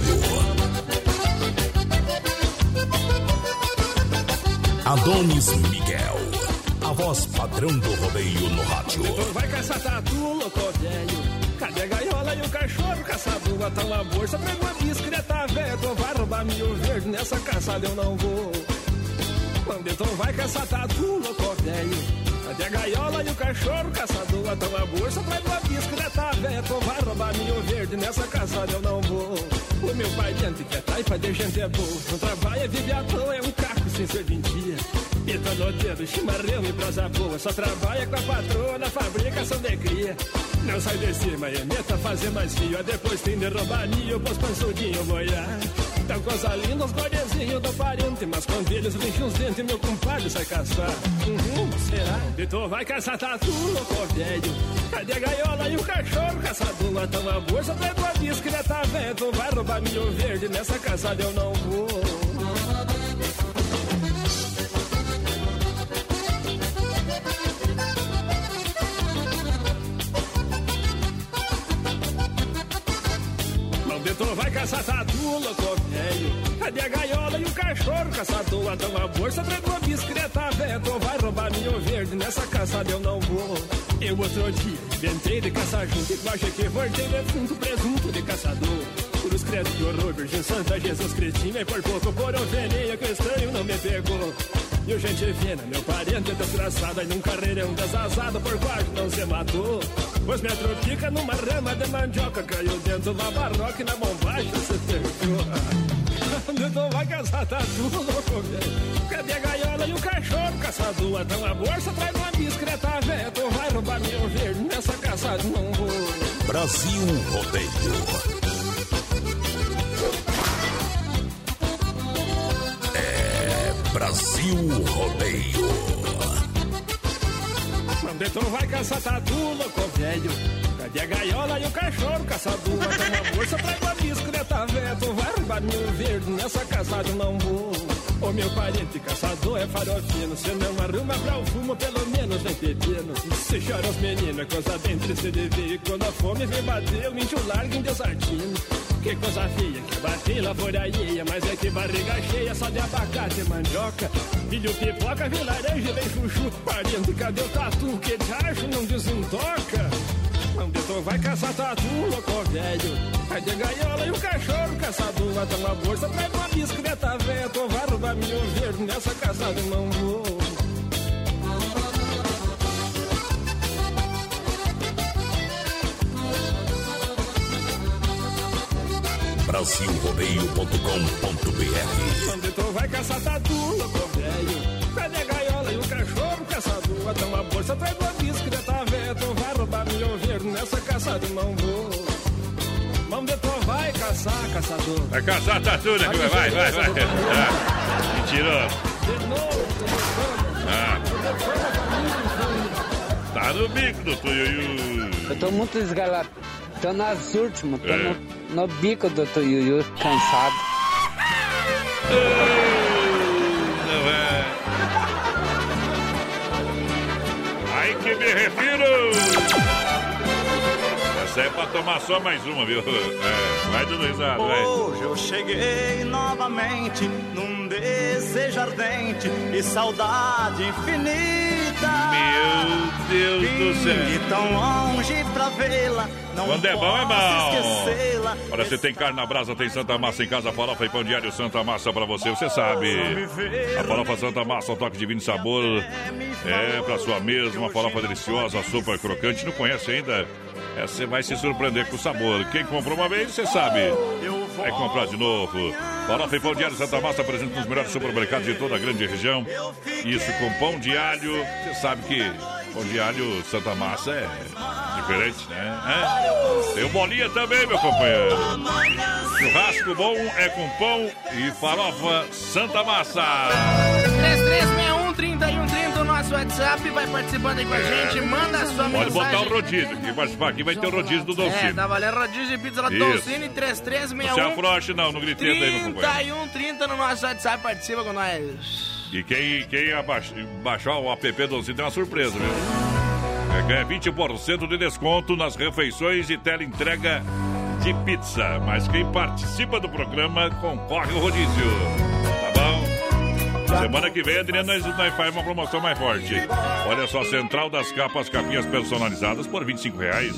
Adonis Miguel. A voz padrão do rodeio no rádio. Vai caçar tatu, louco velho. Cadê a gaiola e o cachorro caçador? Tá uma bolsa, pega uma bicicleta velha. Tu vai roubar milho verde, nessa caçada eu não vou. Quando então vai caçar tatu, louco velho. Cadê a gaiola e o cachorro caçador? Tá uma bolsa, pega uma bicicleta velha. Tu vai roubar milho verde, nessa caçada eu não vou. O meu pai dentro que é taipa de gente é boa. Não trabalha, vive à toa, é um caco sem serventia. Pita no dedo, chimarrão e prosa boa. Só trabalha com a patroa na fabricação de cria. Não sai de cima e meta fazer mais fio. Depois tem de roubar ninho, pôs pansudinho boiar. Muita coisa linda, os bodezinhos do parente. Mas quando eles enchem os dentes, meu compadre sai caçar. Uhum, será? E vai caçar tá tatu, louco velho. Cadê a gaiola e o cachorro caçador? Tão uma bolsa da tua diz que já tá velho. Vai roubar milho verde, nessa caçada eu não vou. Beto vai caçar tá tatu, louco Cadê a gaiola e o cachorro caçador? Então a bolsa traz uma bicicleta, Beto vai roubar minho verde. Nessa caçada eu não vou. Eu outro dia inventei de caçar junto e achei que voltei defunto, presunto de caçador. Cruz credo que horror, Virgem Santa, Jesus Cristina e por pouco por ovelhinha que o estranho não me pegou. E o gente fina, meu parente desgraçado, aí num carreirão desazado por quase não se matou. Os metros fica numa rama de mandioca, caiu dentro da barroca e na bombacha se Então vai caçar tá tudo louco, velho. Cadê a gaiola e o cachorro caçador? Então a bolsa traz uma discreta, velho. Tu vai roubar meu verde nessa caçada, não vou. Brasil Rodeio. É Brasil Rodeio. Mandeton vai caçar tatu, louco velho. Cadê a gaiola e o cachorro caçador? Então a bolsa traz uma discreta, velho. Tu vai roubar meu verde nessa eu não vou. O meu parente caçador é farofino. Se não arruma pra o fumo, pelo menos vem pepino. Se chora os meninos, é coisa bem triste de ver. E quando a fome vem bater, eu me larga em desartino. Que coisa feia, que bater lavoura alheia. Mas é que barriga cheia, só de abacate e mandioca. Filho pipoca, vem laranja, vem chuchu. Parente, cadê o tatu? Que de acho não desentoca. Não Beton vai caçar tatu, louco velho. Cadê a gaiola e o cachorro caçador? Vai tomar bolsa, traz uma bicicleta velha. Tu vai roubar meu verde nessa caçada, eu não vou. Brasilrodeio.com.br Onde tu vai caçar tatu, louco velho? Cadê a gaiola e o cachorro caçador? Vai tomar bolsa, traz uma bicicleta velha. Nessa caçada, não vou. Vamos tu vai caçar, caçador. Vai caçar tatu, né? Vai, vai, vai. vai. Ah, mentiroso. De novo, Ah. Tá no bico do Tuiuiu. Eu tô muito desgalado. Tô nas últimas, tô É. no, no bico do Tuiuiu, cansado. Não é. Aí que me refiro. Essa é pra tomar só mais uma, viu? É, vai dando risada, vai. Hoje eu cheguei novamente num desejo ardente e saudade infinita. Meu Deus do céu. Vim de tão longe pra vê-la, Quando é bom, é bom. Olha, você tem carne na brasa, tem Santa Massa em casa, farofa e pão diário Santa Massa pra você, você sabe. A farofa Santa Massa, um toque de vinho e sabor. É, pra sua mesa, uma farofa deliciosa, super crocante. Não conhece ainda? É, você vai se surpreender com o sabor. Quem comprou uma vez, você sabe. Vai comprar de novo. Farofa e pão diário Santa Massa presente nos melhores supermercados de toda a grande região. Isso com pão de alho. Você sabe que pão de alho Santa Massa é diferente, né? É. Tem bolinha também, meu companheiro. Churrasco bom é com pão e farofa Santa Massa. 3361 o nosso WhatsApp, vai participando aí com a gente, manda a sua É. Pode botar mensagem. o rodízio. Quem participar aqui vai ter o rodízio do É, Dolcino. tá valendo rodízio de pizza lá do Isso. Dolcine, Não se 3361 afrouxe, não, no gritando aí, meu companheiro. 3130 no nosso WhatsApp, participa com nós. E quem, quem baixar o app do Dolcino tem uma surpresa, viu? É, ganha 20% de desconto nas refeições e tela entrega de pizza. Mas quem participa do programa concorre ao rodízio. Semana que vem, Adriano, nós, nós faz uma promoção mais forte. Olha só, Central das Capas, capinhas personalizadas por 25 reais.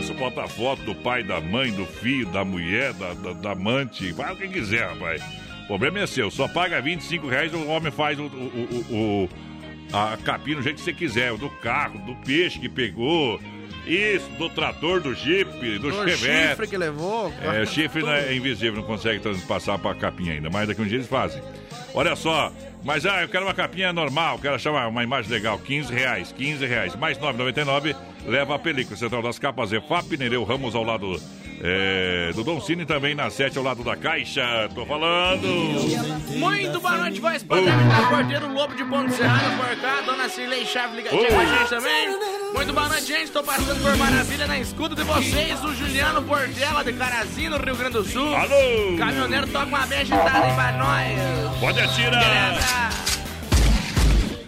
Isso bota a foto do pai, da mãe, do filho, da mulher, da, da, da amante. Faz o que quiser, rapaz. O problema é seu. Só paga 25 reais, o homem faz o, o, o- o- a capinha do jeito que você quiser. Do carro, do peixe que pegou. Isso, do trator, do jipe, do, O chevette. chifre que levou. É, o chifre não é invisível, não consegue transpassar para a capinha ainda, mas daqui um dia eles fazem. Olha só, mas ah, eu quero uma capinha normal, quero achar uma, uma imagem legal, 15 reais, 15 reais, mais 9,99, leva a película Central das Capas, EFAP, Nereu Ramos ao lado é, do Dom Cine, também na 7 ao lado da Caixa, tô falando. Muito boa noite, voz padrão da Cordeiro Lobo de Ponto Serrano por cá, Dona Cirlei Chave ligadinha com a gente também. Muito boa noite, gente. Tô passando por maravilha na escuta de vocês. O Juliano Portela de Carazinho, no Rio Grande do Sul. Alô! Caminhoneiro toca uma bem agitada aí pra nós. Pode atirar!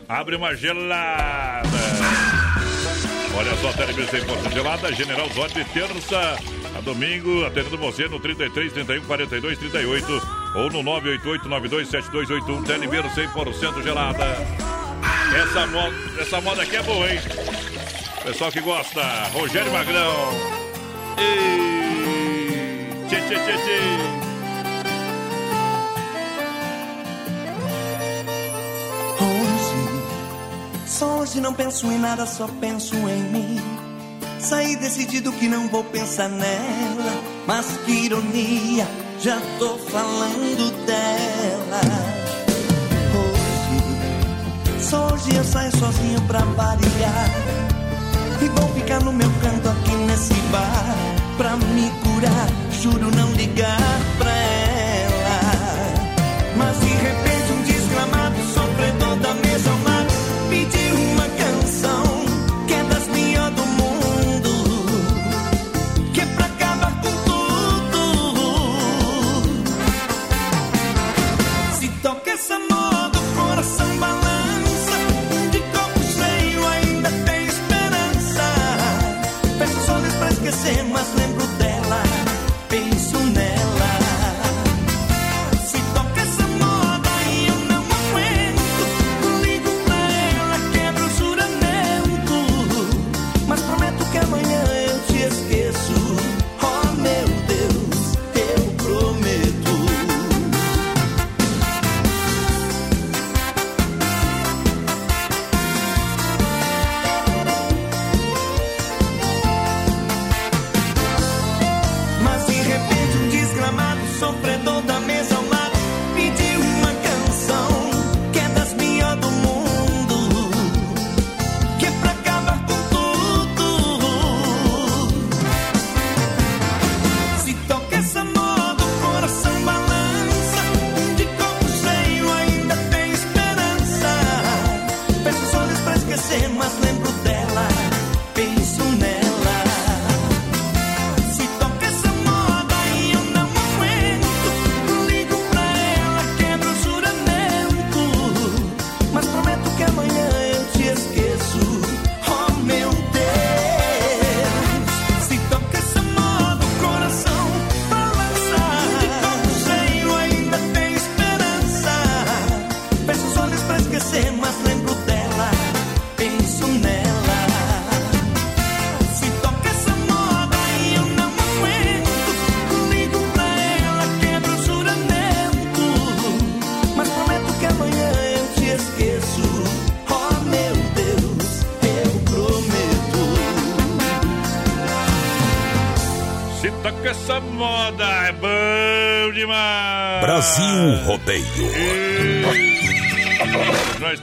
Abre uma gelada. Olha só, televisão 100% gelada, General Zod, terça, A domingo, atendendo você no 33 31 42 38 ou no 988 92 7281. Telebeiro 100% gelada. Essa moda, essa moda aqui é boa, hein? Pessoal que gosta, Rogério Magrão. E... Tchê, tchê, tchê, tchê. Hoje, só hoje não penso em nada, só penso em mim. Saí decidido que não vou pensar nela, mas que ironia, já tô falando dela. Hoje, só hoje eu saio sozinho pra variar. E vou ficar no meu canto aqui nesse bar pra me curar. Juro não ligar pra ela. Esquecer,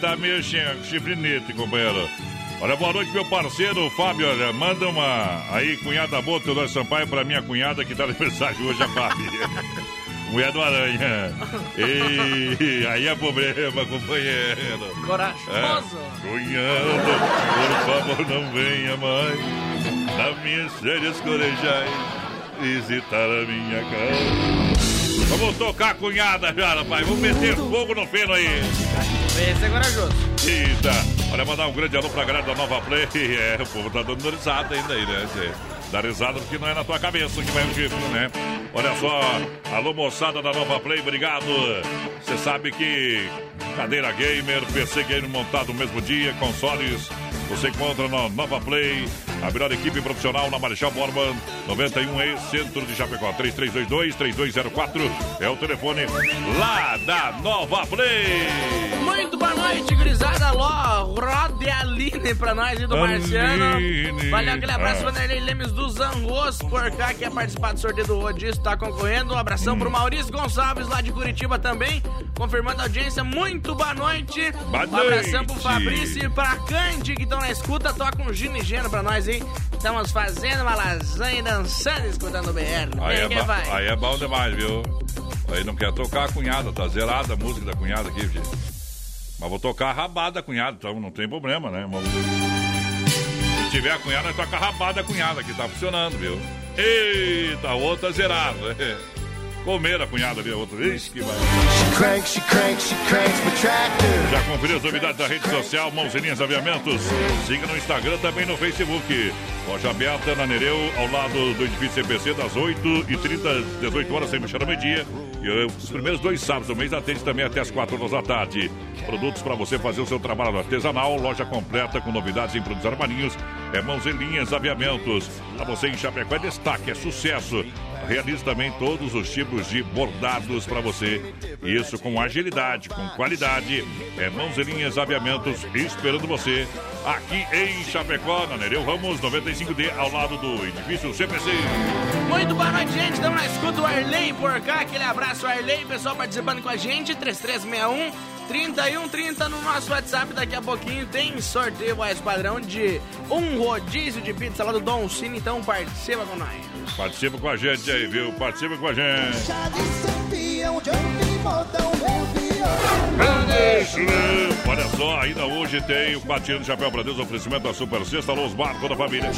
tá meio chi- chifrinete, companheiro. Olha, boa noite, meu parceiro Fábio. Olha, manda uma aí, cunhada boa, Teodoro Sampaio, pra minha cunhada que tá de aniversário hoje, a Fábio. Mulher do Aranha. E aí é problema, companheiro. Corajoso. É. Cunhada, por favor, não venha mais nas minhas férias corejais visitar a minha casa. Vamos tocar a cunhada já, rapaz. Vamos meter fogo no feno aí. Esse é corajoso. Eita, olha, mandar um grande alô pra galera da Nova Play. É, o povo tá dando risada ainda aí, né? Dá risada porque não é na tua cabeça que vai o chifre, né? Olha só, alô moçada da Nova Play, obrigado. Você sabe que cadeira gamer, PC gamer montado no mesmo dia, consoles, você encontra na Nova Play, a melhor equipe profissional na Marechal Borman, 91 E, centro de Chapecó, 3322-3204 é o telefone lá da Nova Play. Muito boa noite, gurizada. Alô, Rode Aline pra nós e do Marciano. Valeu, aquele abraço, Ah. Vanderlei Lemes do Zangos, por cá, que quer participar do sorteio do Rodízio, tá concorrendo. Um abração pro Maurício Gonçalves, lá de Curitiba também, confirmando a audiência. Muito boa noite. Boa um abração pro. Fabrício e pra Candy, que estão na escuta. Toca um gino e pra nós, hein? Estamos fazendo uma lasanha e dançando, escutando o BR. Aí é, que ba- aí é bom demais, viu? Aí não quer tocar a cunhada, tá zerada a música da cunhada aqui, filho. Mas vou tocar a rabada da cunhada, então não tem problema, né? Se tiver a cunhada, toca a rabada da cunhada, que tá funcionando, viu? Eita, outra zerada. Comer a cunhada ali, a outra. Ixi, que vai. Já conferiu as novidades da rede social Mãozinhas Aviamentos? Siga no Instagram, também no Facebook. Loja aberta na Nereu, ao lado do edifício CPC, das 8h30, 18 horas, sem mexer ao meio-dia. E eh, os primeiros dois sábados do mês atende também até as 4 horas da tarde. Produtos para você fazer o seu trabalho artesanal, loja completa com novidades em produtos armarinhos. É Mãos e Linhas Aviamentos. Para você em Chapecó é destaque, é sucesso. Realiza também todos os tipos de bordados para você. Isso com agilidade, com qualidade. É Mãos e Linhas Aviamentos esperando você aqui em Chapecó, na Nereu Ramos 95D, ao lado do edifício CPC. Muito boa noite, gente. Estamos na escuta do Arley por cá. Aquele abraço, Arley. Pessoal participando com a gente. 3361 3130 no nosso WhatsApp. Daqui a pouquinho tem sorteio mais padrão de um rodízio de pizza lá do Dom Cine. Então participa com nós. Participa com a gente aí, viu? Participa com a gente. Olha só, ainda hoje tem o Patinho do Chapéu para Deus, oferecimento da Super Sexta, Los Bar, toda a família.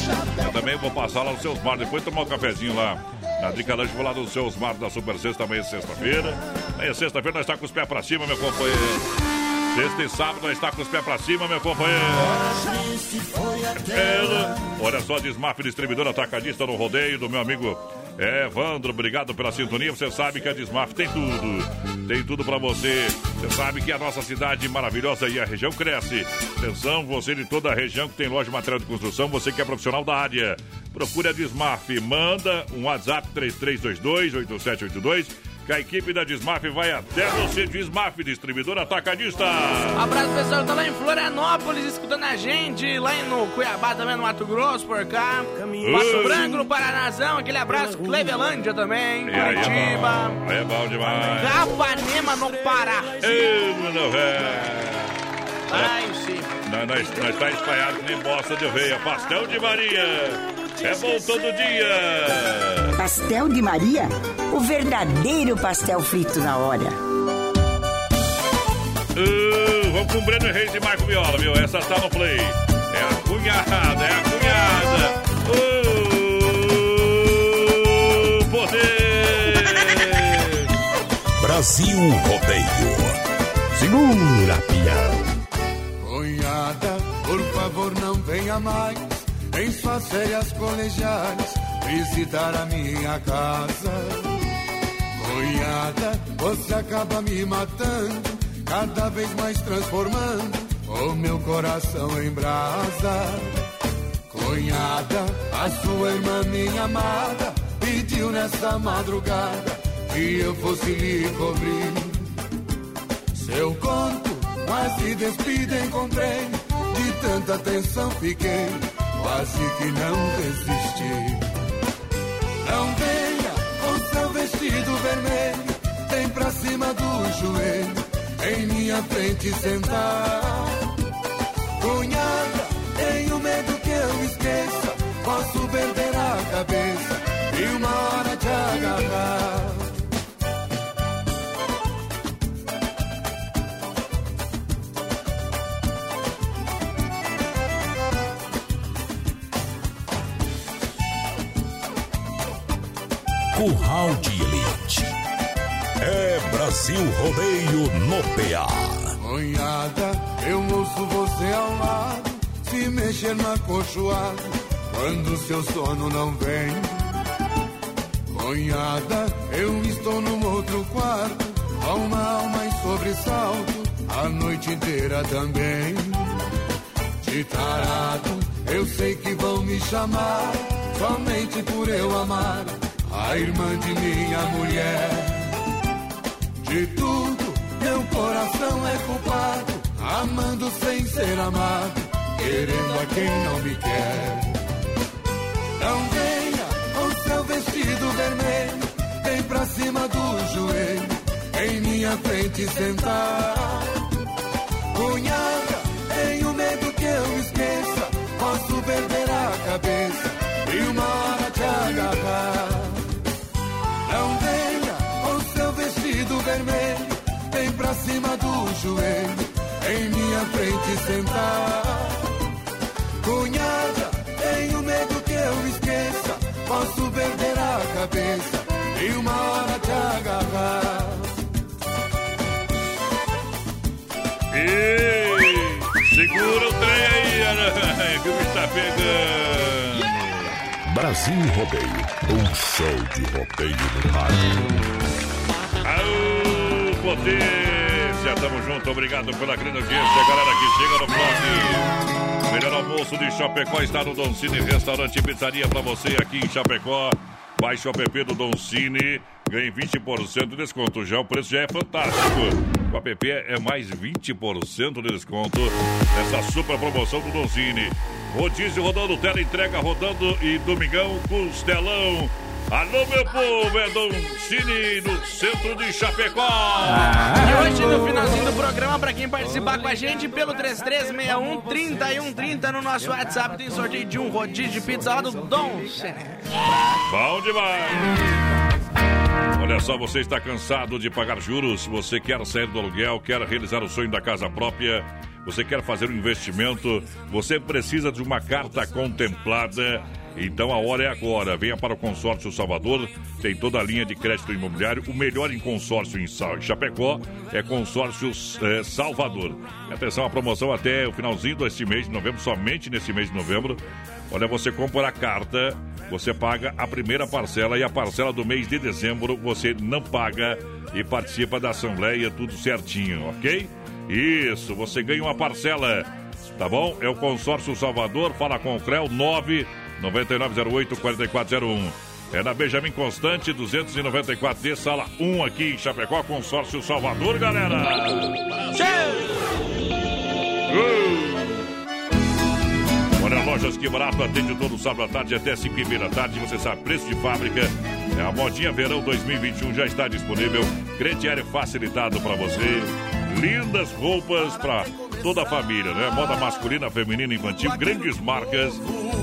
Eu também vou passar lá no seus bar, depois tomar um cafezinho lá. Na Drica Lanche, vou lá nos seus bar da Super Sexta, amanhã é sexta-feira. Amanhã é sexta-feira, nós está com os pés para cima, meu companheiro. Sexta e sábado nós está com os pés pra cima, meu companheiro. Olha só, Desmaf Distribuidor Atacadista no rodeio do meu amigo Evandro. Obrigado pela sintonia. Você sabe que a Desmaf tem tudo. Tem tudo pra você. Você sabe que a nossa cidade maravilhosa e a região cresce. Atenção, você de toda a região que tem loja de material de construção, você que é profissional da área. Procure a Desmaf. Manda um WhatsApp 3322 8782 que a equipe da Desmaf vai até você, Desmaf, distribuidor atacadista. Abraço pessoal tá lá em Florianópolis escutando a gente, lá no Cuiabá também, no Mato Grosso, por cá. Pato Branco, no Paranazão, aquele abraço, Clevelândia também, aí é Curitiba. bom, é bom demais. Capanema, no Pará. Ei, meu velho. Lá em cima. Nós, nós, nós tá espalhado que nem bosta de oveia. Pastel de Maria. É bom todo dia. Pastel de Maria? O verdadeiro pastel frito na hora. Uh, vamos com o Breno Reis e Marco Viola, viu? Essa tá no play. É a cunhada, é a cunhada. Uh, poder. Brasil Rodeio. Segura, pião. Cunhada, por favor não venha mais em suas férias colegiais visitar a minha casa. Cunhada, você acaba me matando, cada vez mais transformando o meu coração em brasa. Cunhada, a sua irmã, minha amada, pediu nessa madrugada que eu fosse lhe cobrir. Seu conto, quase despida encontrei, de tanta tensão fiquei, quase que não resisti. Não venha com seu vestido vermelho, vem pra cima do joelho, em minha frente sentar. Brasil Rodeio no PA. Cunhada, eu ouço você ao lado, se mexer no acolchoado, quando seu sono não vem. Cunhada, eu estou num outro quarto, uma alma em sobressalto, a noite inteira também. De tarado, eu sei que vão me chamar, somente por eu amar a irmã de minha mulher. De tudo, meu coração é culpado, amando sem ser amado, querendo a quem não me quer. Não venha com seu vestido vermelho, vem pra cima do joelho, em minha frente sentar. Cunhada, tenho medo que eu esqueça, posso perder a cabeça e uma hora te agarrar. acima do joelho, em minha frente sentar. Cunhada, tenho medo que eu esqueça, posso perder a cabeça e uma hora te agarrar. Ei, segura o trem aí, Ana, que está pegando. Brasil Rodeio, um show de rodeio no rádio. Aô, poder! Potência, tamo junto, obrigado pela grande audiência, galera que chega no blog. Melhor almoço de Chapecó está no Don Cine Restaurante e Pizzaria pra você aqui em Chapecó. Baixe o app do Don Cine, ganhe 20% de desconto. Já o preço já é fantástico. O app é mais 20% de desconto nessa super promoção do Don Cine. Rodízio rodando, tela entrega rodando e domingão, costelão. Alô, meu povo, é Don Cine no centro de Chapecó. E hoje, no finalzinho do programa, pra quem participar com a gente, pelo 3361-3130 no nosso WhatsApp, tem sorteio de um rodízio de pizza lá do Dom Cine. Bom demais! Olha só, você está cansado de pagar juros? Você quer sair do aluguel, quer realizar o sonho da casa própria? Você quer fazer um investimento? Você precisa de uma carta contemplada? Então a hora é agora. Venha para o Consórcio Salvador. Tem toda a linha de crédito imobiliário. O melhor em consórcio em Chapecó é Consórcio eh, Salvador. Atenção, a promoção até o finalzinho deste mês de novembro, somente nesse mês de novembro. Olha, você compra a carta, você paga a primeira parcela e a parcela do mês de dezembro você não paga e participa da assembleia, tudo certinho, ok? Isso, você ganha uma parcela, tá bom? É o Consórcio Salvador, fala com o CREL 9 9908 4401. É na Benjamin Constante, 294D, sala 1 aqui em Chapecó, Consórcio Salvador, galera. Uh! Olha, lojas que barato atende todo sábado à tarde até 5 e meia da tarde. Você sabe, preço de fábrica. É a modinha verão 2021 já está disponível. Crediário facilitado para você. Lindas roupas para toda a família, né? Moda masculina, feminina, infantil, grandes marcas.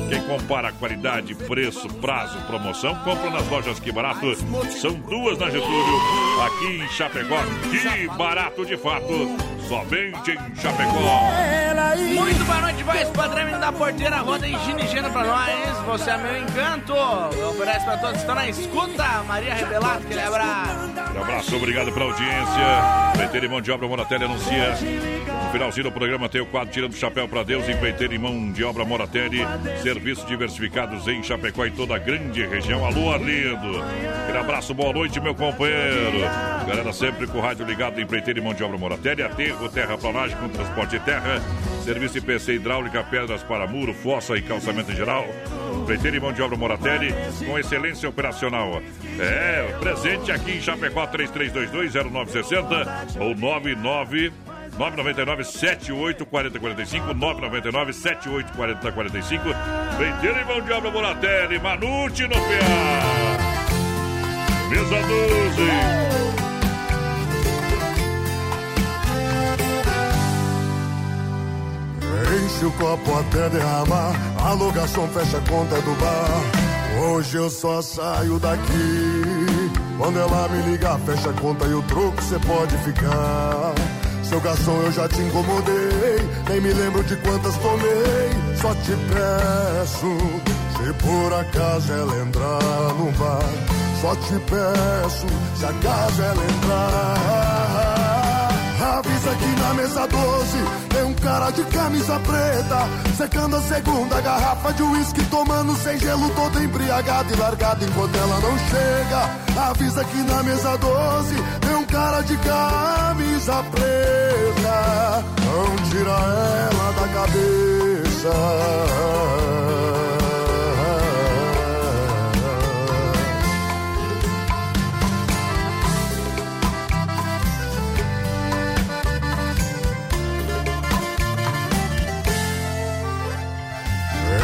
Quem compara qualidade, preço, prazo, promoção, compra nas lojas Que Barato. São duas na Getúlio, aqui em Chapecó. Que barato de fato, somente em Chapecó. Muito boa noite, voz padrão da porteira, roda e ginigeno pra nós. Você é meu encanto. Oferece pra todos que estão na escuta. Maria Rebelato, aquele abraço. Um abraço, obrigado pela audiência. Empreiteiro e mão de obra Moratelli anuncia. Finalzinho do programa tem o quadro Tirando o Chapéu para Deus. Empreiteiro e mão de obra Moratelli. Serviços diversificados em Chapecó e toda a grande região. Alô, Arlindo. Aquele abraço, boa noite, meu companheiro. Galera, sempre com o rádio ligado. Empreiteiro e mão de obra Moratelli. Aterro, terraplanagem com transporte de terra. Serviço IPC hidráulica, pedras para muro, fossa e calçamento em geral. Empreiteiro e mão de obra Moratelli com excelência operacional. É, presente aqui em Chapecó 33220960 ou 99 999 78 40 45 999 78 40 45 Empreiteiro e mão de obra Moratelli Manute no PA Mesa 12 Enche o copo até derramar, alô garçom fecha a conta do bar. Hoje eu só saio daqui. Quando ela me ligar, fecha a conta e o troco cê pode ficar. Seu garçom, eu já te incomodei, nem me lembro de quantas tomei. Só te peço, se por acaso ela entrar no bar. Só te peço, se acaso ela entrar. Avisa que na mesa 12 tem um cara de camisa preta Secando a segunda garrafa de uísque Tomando sem gelo, todo embriagado e largado Enquanto ela não chega Avisa que na mesa 12 tem cara de camisa preta Não tira ela da cabeça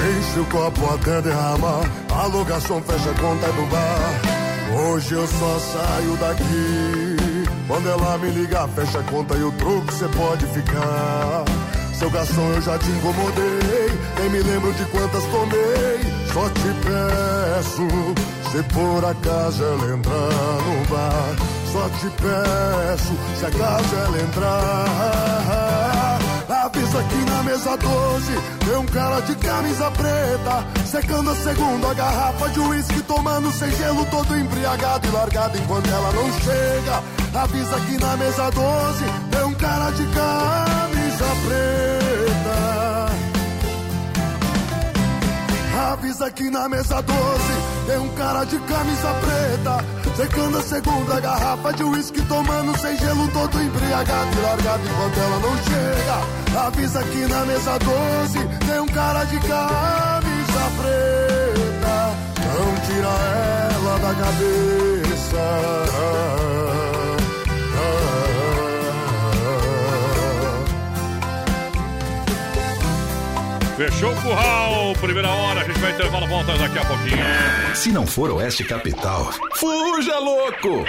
Enche o copo até derramar. Alô, garçom, fecha a conta do bar. Hoje eu só saio daqui. Quando ela me ligar, fecha a conta e o troco cê pode ficar. Seu garçom, eu já te incomodei. Nem me lembro de quantas tomei. Só te peço, se por acaso ela entrar no bar. Só te peço, se acaso ela entrar. Avisa que na mesa 12 tem um cara de camisa preta Secando a segunda garrafa de uísque Tomando sem gelo, todo embriagado e largado Enquanto ela não chega Avisa que na mesa 12 tem um cara de camisa preta Avisa que na mesa 12 tem um cara de camisa preta. Secando a segunda garrafa de uísque, tomando sem gelo, todo embriagado e largado enquanto ela não chega. Avisa que na mesa 12 tem um cara de camisa preta. Não tira ela da cabeça. Fechou o curral, primeira hora, a gente vai intervalo, volta daqui a pouquinho. Se não for Oeste Capital, fuja louco!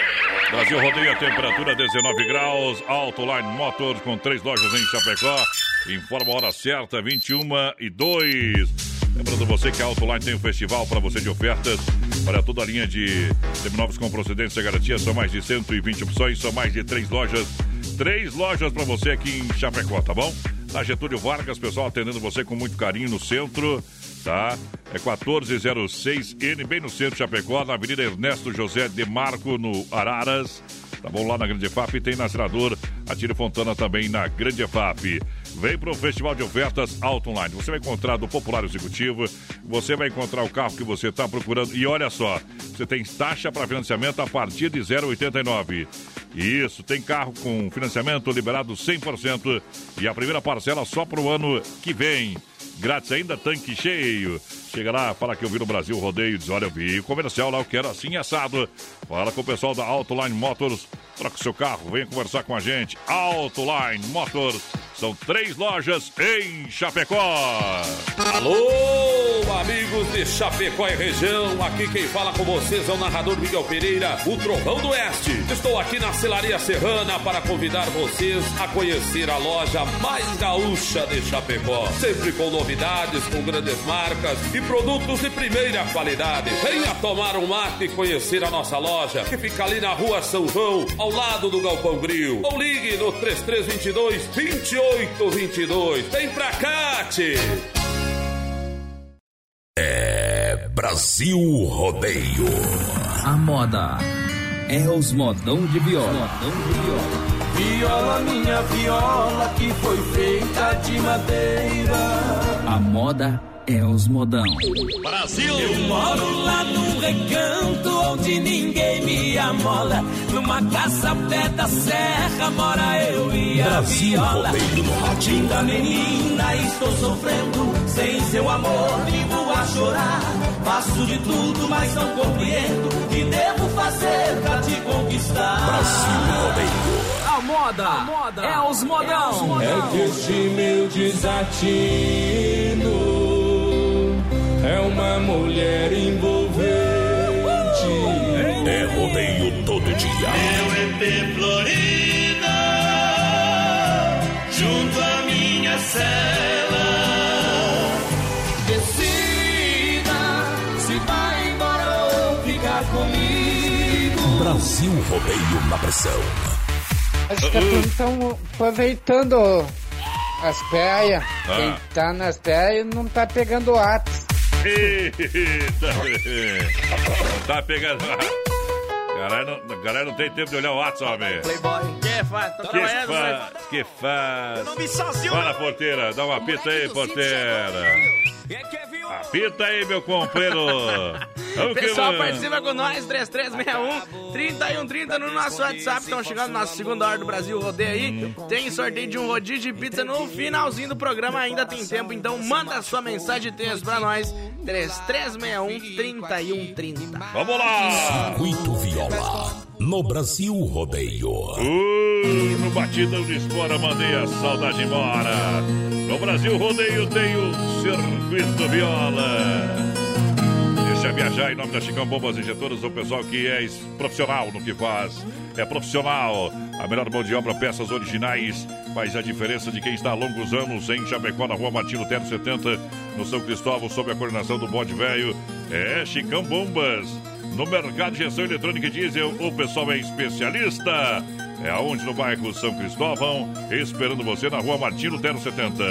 Brasil rodeia temperatura 19 graus, Autoline Motors com três lojas em Chapecó. Informa a hora certa, 21 e 2. Lembrando você que a Autoline tem um festival para você de ofertas para toda a linha de seminovos com procedência e garantia. São mais de 120 opções, são mais de três lojas. Três lojas para você aqui em Chapecó, tá bom? Na Getúlio Vargas, pessoal atendendo você com muito carinho no centro, tá? É 1406N, bem no centro de Chapecó, na Avenida Ernesto José de Marco, no Araras. Tá bom? Lá na Grande EFAP tem na Senador Atire Fontana também na Grande EFAP. Vem para o Festival de Ofertas Auto Online. Você vai encontrar do Popular Executivo, você vai encontrar o carro que você está procurando. E olha só, você tem taxa para financiamento a partir de 0,89. Isso, tem carro com financiamento liberado 100% e a primeira parcela só para o ano que vem. Grátis ainda, tanque cheio. Chega lá, fala que eu vi no Brasil Rodeio, diz, olha, eu vi comercial lá, eu quero assim assado. Fala com o pessoal da Autoline Motors, troca o seu carro, venha conversar com a gente. Autoline Motors, são três lojas em Chapecó. Alô, amigos de Chapecó e região, aqui quem fala com vocês é o narrador Miguel Pereira, o Trovão do Oeste. Estou aqui na Celaria Serrana para convidar vocês a conhecer a loja mais gaúcha de Chapecó. Sempre com novidades, com grandes marcas e produtos de primeira qualidade. Venha tomar um mate e conhecer a nossa loja, que fica ali na rua São João, ao lado do Galpão Grill. Ou ligue no 3322 2822. Vem pra cá, tchê. É Brasil Rodeio. A moda é os modão de viola. Modão de viola. Viola, minha viola, que foi feita de madeira. A moda é os modão. Brasil! Eu moro lá num recanto onde ninguém me amola. Numa casa ao pé da serra mora eu e a Brasil viola. no. Linda menina, estou sofrendo. Sem seu amor, vivo a chorar. Faço de tudo, mas não compreendo. O que devo fazer pra te conquistar? Brasil Rodeio. A moda, é os modão. É que este meu desatino é uma mulher envolvente. É rodeio todo dia. Meu EP Florida, junto à minha cela. Decida se vai embora ou ficar comigo. Brasil Rodeio na pressão. Acho que estão aproveitando as praias. Ah. Quem tá nas praias não tá pegando atos. Tá pegando. Galera não, galera não tem tempo de olhar o WhatsApp, homem. Playboy. Que faz? Tô Que faz? mas- Que faz? Eu não vi sozinho, Fala, não. porteira, dá uma pita aí, porteira. Apita aí, meu companheiro. Que Pessoal, vamos. participa com nós, 3361 3130 no nosso WhatsApp. Estão chegando na segunda hora do Brasil Rodeio aí. Tem sorteio de um rodízio de pizza no finalzinho do programa, ainda tem tempo. Então manda sua mensagem de texto pra nós, 3361 3130. Vamos lá! Circuito Viola. No Brasil Rodeio. Uh, no batidão de espora, mandei a saudade embora. No Brasil Rodeio tem o Circuito Viola. Deixa viajar em nome da Chicão Bombas Injetoras, o pessoal que é profissional no que faz. É profissional. A melhor mão de obra, peças originais, faz a diferença de quem está há longos anos em Chapecó, na rua Martino Terra 70, no São Cristóvão, sob a coordenação do Bode Velho. É Chicão Bombas. No mercado de gestão eletrônica e diesel, o pessoal é especialista. É aonde no bairro São Cristóvão, esperando você na rua Martino Terra 70.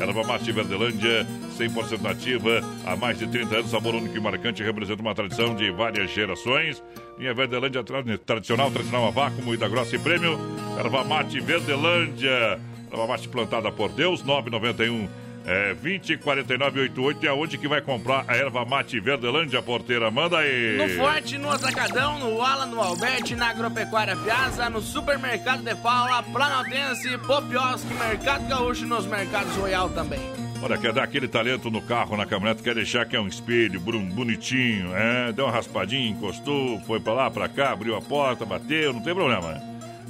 Erva Mate Verdelândia, 100% nativa, há mais de 30 anos, sabor único e marcante, representa uma tradição de várias gerações. Linha Verdelândia tra- tradicional, tradicional a vácuo, moída grossa e prêmio. Erva Mate Verdelândia, erva mate plantada por Deus, 991 É 204988 é onde que vai comprar a erva mate Verdelândia, porteira. Manda aí. No Forte, no Atacadão, no Ala, no Alberti, na Agropecuária Piazza, no Supermercado de Paula, Planaltense, Popiosque, Mercado Gaúcho e nos Mercados Royal também. Olha, quer dar aquele talento no carro, na caminhonete, quer deixar que é um espelho bonitinho, é? Deu uma raspadinha, encostou, foi pra lá, pra cá, abriu a porta, bateu, não tem problema.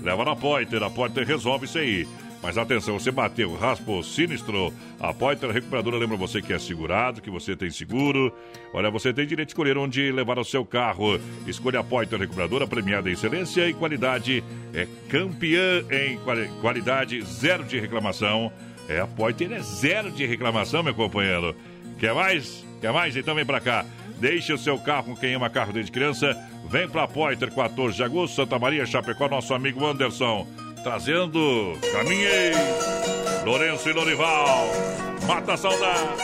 Leva na Poiter, a Poiter resolve isso aí. Mas atenção, você bateu, raspou, sinistrou. A Poiter Recuperadora lembra você que é segurado, que você tem seguro. Olha, você tem direito de escolher onde levar o seu carro. Escolha a Poiter Recuperadora, premiada em excelência e qualidade. É campeã em quali- qualidade, zero de reclamação. É, a Poiter é zero de reclamação, meu companheiro. Quer mais? Quer mais? Então vem pra cá. Deixe o seu carro com quem ama carro desde criança. Vem pra Poiter, 14 de agosto, Santa Maria, Chapecó, nosso amigo Anderson. Trazendo Caminhei, Lourenço e Lorival. Mata a saudade.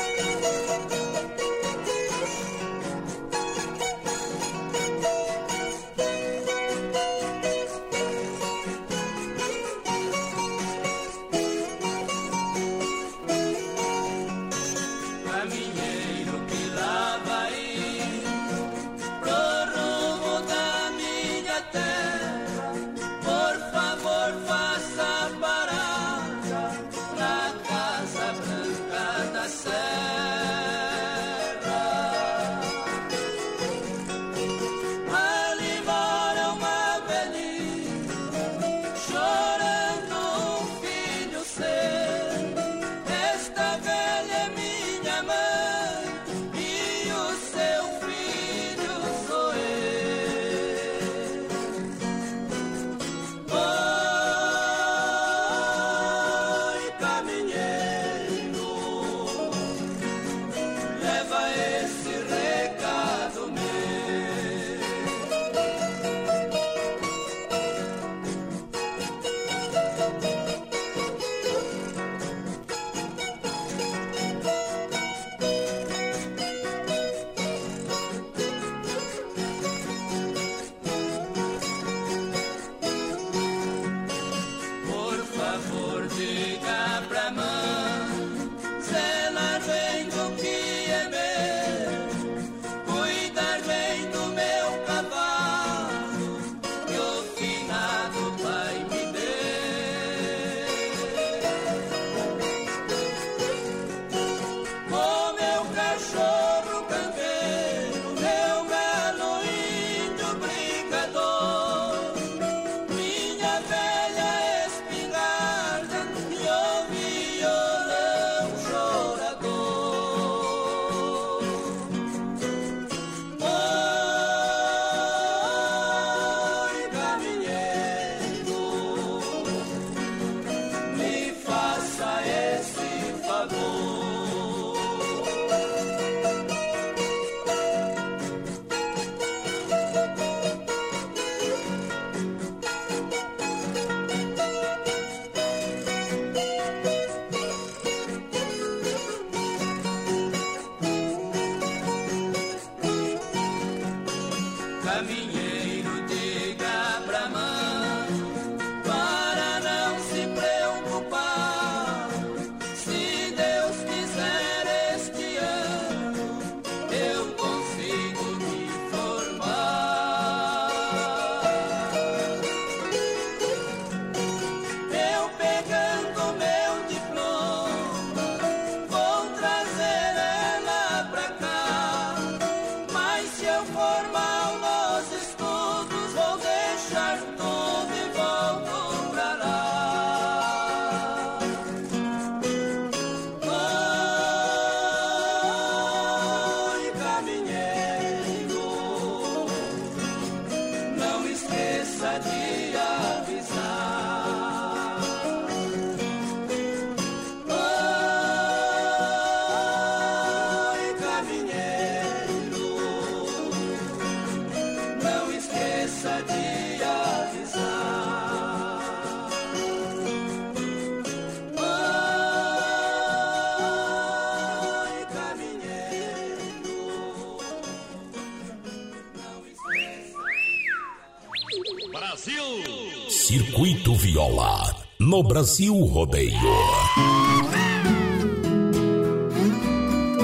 Brasil! Circuito Viola. No Brasil Rodeio.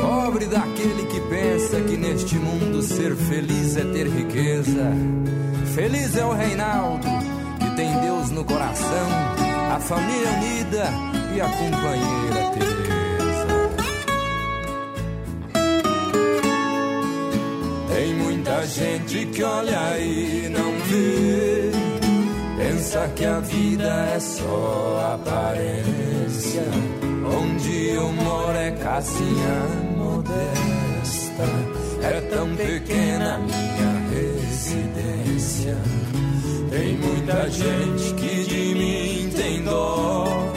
pobre daquele que pensa que neste mundo ser feliz é ter riqueza. Feliz é o Reinaldo, que tem Deus no coração, a família unida e a companheira Teresa. Tem muita gente que olha aí e não vê. Pensa que a vida é só aparência. Onde eu moro é casinha modesta. É tão pequena minha residência. Tem muita gente que de mim tem dó.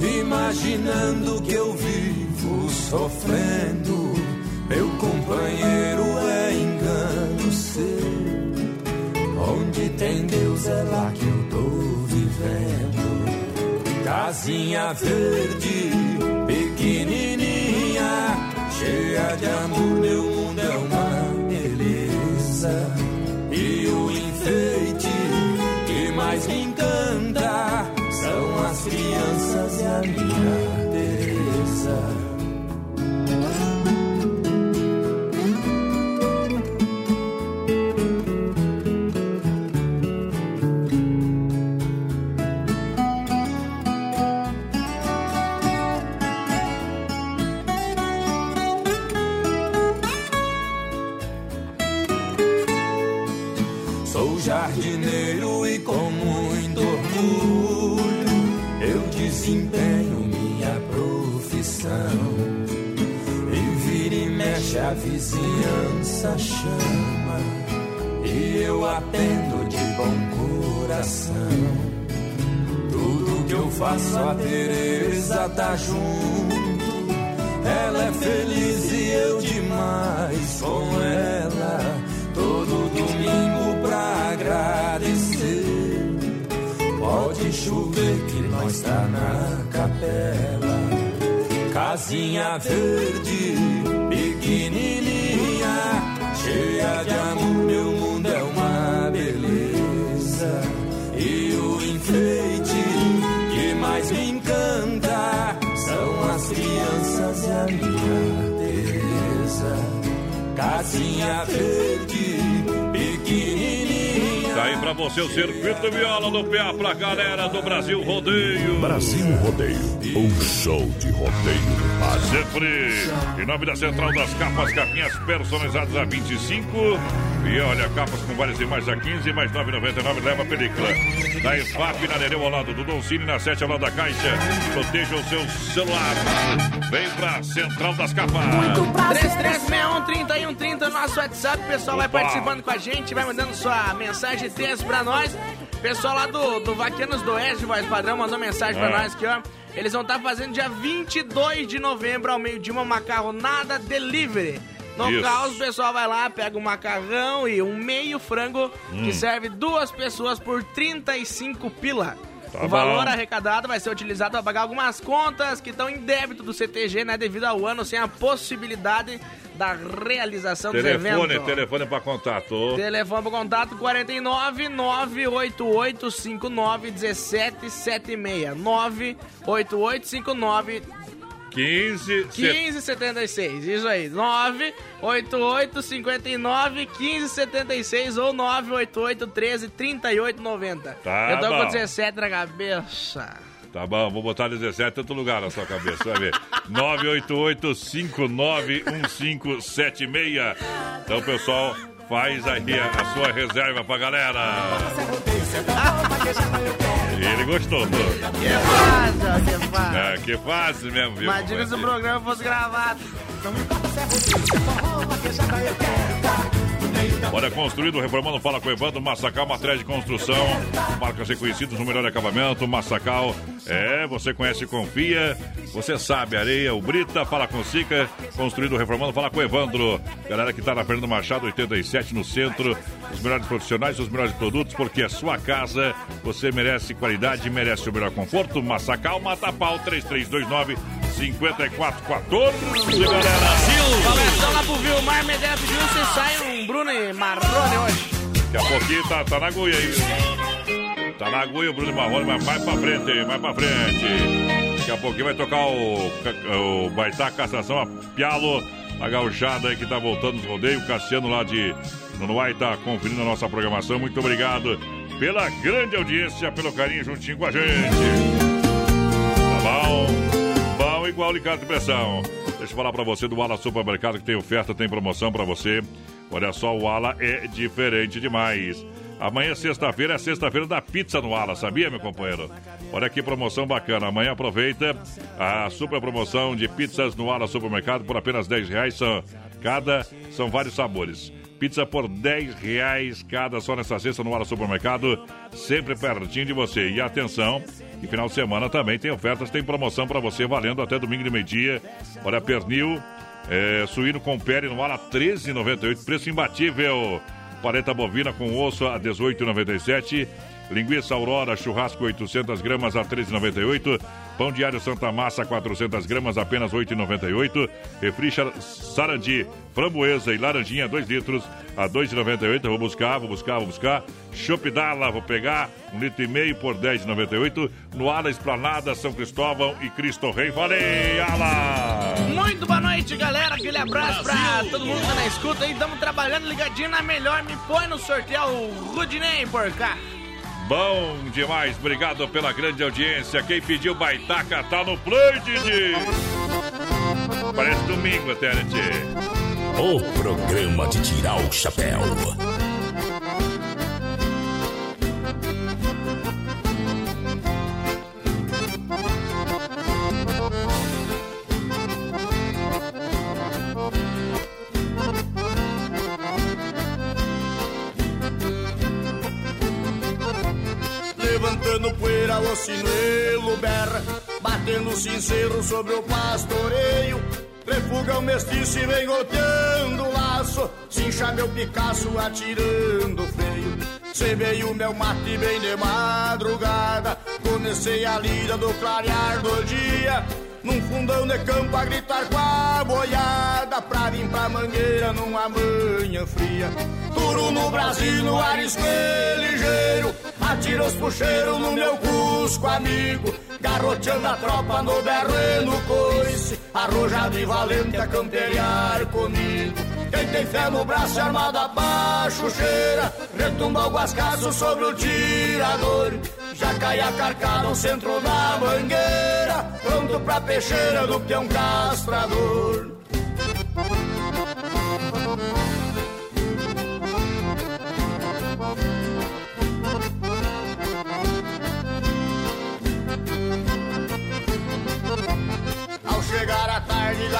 Imaginando que eu vivo sofrendo. Meu companheiro Tem Deus é lá que eu tô vivendo. Casinha verde, pequenininha, cheia de amor, meu mundo é uma beleza. E o enfeite que mais me encanta são as crianças e a minha Teresa. Vizinhança chama e eu atendo de bom coração. Tudo que eu faço a Teresa tá junto. Ela é feliz e eu demais com ela. Todo domingo pra agradecer. Pode chover que nós tá na capela. Casinha verde, pequenininha, cheia de amor. Meu mundo é uma beleza. E o enfeite que mais me encanta são as crianças e a minha Teresa. Casinha verde, você o Circuito Viola no PA pra galera do Brasil Rodeio. Brasil Rodeio, um show de rodeio do Pará. Sempre em nome da Central das Capas, capinhas personalizadas a 25. E olha, capas com várias imagens a 15, mais 9,99 leva a película. Da EFAP na Nereu ao lado do Don Cine, na 7 ao lado da Caixa. Proteja o seu celular. Vem pra Central das Capas. 3361-3130, nosso WhatsApp. O pessoal vai Opa. participando com a gente, vai mandando sua mensagem de texto pra nós. Pessoal lá do, do Vaquenos do Oeste, voz padrão, mandou mensagem pra É. nós aqui, ó. Eles vão estar fazendo dia 22 de novembro, ao meio-dia, uma macarronada delivery. No Isso. caos, o pessoal vai lá, pega um macarrão e um meio frango, Hum. que serve duas pessoas por 35 pila. Tá o valor bom. arrecadado vai ser utilizado para pagar algumas contas que estão em débito do CTG, né? Devido ao ano sem a possibilidade da realização dos Telefone, eventos. telefone pra contato. Telefone para contato 49 988 59 1776. 988 59 15, 1576. Isso aí. 988 59 1576 ou 988 13 38 90. Tá Eu tô bom. com 17 na cabeça. Tá bom, vou botar 17 em outro lugar na sua cabeça, vai ver. 988-591576. Então, pessoal, faz aí a, a sua reserva pra galera. Ele gostou, pô. Que fácil, que fácil. É, que fácil mesmo, viu? Imagina se o programa fosse gravado. Olha, construído, reformando, fala com o Evandro, Massacal, materiais de construção, marcas reconhecidas no melhor acabamento, Massacal, é, você conhece e confia, você sabe, areia, o Brita, fala com o Sica, construído, reformando, fala com o Evandro, galera que tá na Fernando Machado, 87, no centro, os melhores profissionais, os melhores produtos, porque é sua casa, você merece qualidade, merece o melhor conforto, Massacal, Mata Pau, 3329 5414, galera. Abração lá pro Vilmar Medeiros pediu você sai um Bruno e Marrone hoje. Daqui a pouquinho tá, tá na agulha aí. Tá na agulha o Bruno Marrone, mas mais pra frente, mais pra frente. Daqui a pouquinho vai tocar o, o Baitá Castração a Pialo A gauchada aí que tá voltando os rodeios. O Cassiano lá de Nonoai tá conferindo a nossa programação. Muito obrigado pela grande audiência, pelo carinho juntinho com a gente. Tá bom? Bom igual ligado de pressão. Deixa eu falar pra você do Ala Supermercado que tem oferta, tem promoção pra você. Olha só, o Ala é diferente demais. Amanhã, sexta-feira, é sexta-feira da pizza no Ala, sabia, meu companheiro? Olha que promoção bacana. Amanhã aproveita a super promoção de pizzas no Ala Supermercado por apenas 10 reais. São, cada são vários sabores. Pizza por 10 reais cada só nessa sexta no Ala Supermercado, sempre pertinho de você. E atenção, que final de semana também tem ofertas, tem promoção para você valendo até domingo de meio-dia. Olha, pernil, é, suíno com pele no Ala 13,98, preço imbatível. Paleta bovina com osso a 18,97. Linguiça Aurora, churrasco 800 gramas a 13,98. Pão diário Santa Massa, 400 gramas, apenas 8,98. Refri Sarandi, framboesa e laranjinha, 2 litros, a 2,98. Vou buscar, vou buscar, vou buscar. Chopp Dala, vou pegar, um litro e meio por 10,98. No Ala Esplanada, São Cristóvão e Cristo Rei. Valeu, Ala! Muito boa noite, galera. Aquele abraço pra todo mundo que tá na escuta aí. Estamos trabalhando ligadinho na melhor. Me põe no sorteio o Rudinei por cá. Bom demais, obrigado pela grande audiência. Quem pediu baitaca tá no play, Didi. Parece domingo até, né, tchê? O programa de tirar o chapéu. Levantando poeira, o sinuelo berra Batendo sincero sobre o pastoreio Refuga o mestiço e vem golpeando o laço. Cincha meu Picasso atirando freio. Cebei o meu mate bem de madrugada. Comecei a lida do clarear do dia. Num fundão de campo a gritar com a boiada. Pra vir pra mangueira numa manhã fria. Duro no Brasil, no arisco ligeiro Atira os puxeiros no meu cusco amigo Garroteando a tropa no berro e no coice. Arrojado e valente a camperiar comigo. Quem tem fé no braço armado abaixo cheira. Retumba o guascaço sobre o tirador. Já cai a carcada ao centro da mangueira. Pronto pra peixeira do peão castrador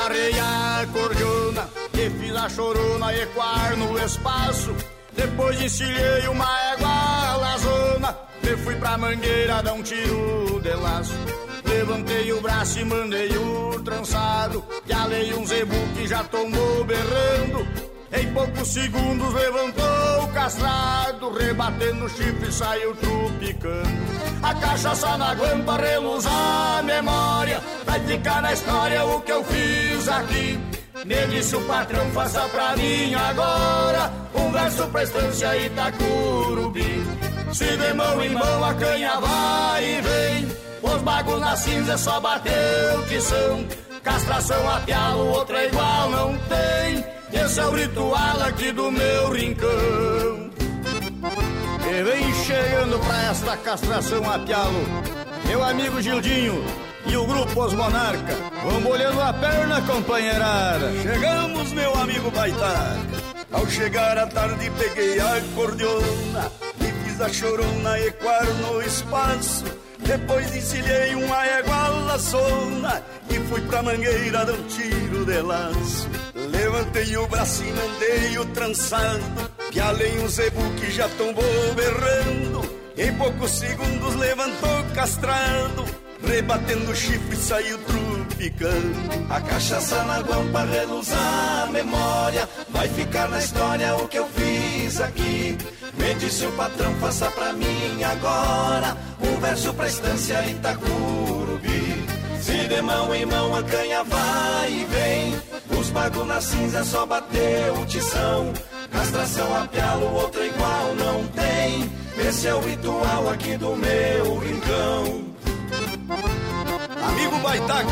garrei a cordiona E fiz a chorona ecoar no espaço. Depois encilhei uma égua lazona E fui pra mangueira dar um tiro de laço. Levantei o braço e mandei o trançado E alei um zebu que já tomou berrando Em poucos segundos levantou o castrado Rebatendo o chifre saiu trupicando A cachaça na guampa reluz a memória Vai ficar na história o que eu fiz aqui. Me disse o patrão, faça pra mim agora Um verso pra estância Itacurubi Se de mão em mão a canha vai e vem Os bagos na cinza só bater o tição Castração a pialo, outra é igual não tem Esse é o ritual aqui do meu rincão E vem chegando pra esta castração a pialo Meu amigo Gildinho e o grupo Os Monarca. Vamos olhando a perna, companheirada. Chegamos, meu amigo Baitaca. Ao chegar à tarde, peguei a cordiona e fiz a chorona ecoar no espaço. Depois encilhei uma égua laçona e fui pra mangueira dar um tiro de laço. Levantei o braço e mandei o trançado, além um zebu que já tombou berrando. Em poucos segundos levantou castrado rebatendo o chifre saiu A cachaça na guampa reluz a memória, vai ficar na história o que eu fiz aqui. Me disse o patrão, faça pra mim agora um verso pra estância Itacurubi. Se de mão em mão a canha vai e vem, os bagos na cinza só bater o tição. Castração a pialo, outra igual não tem. Esse é o ritual aqui do meu rincão. Amigo Baitaca,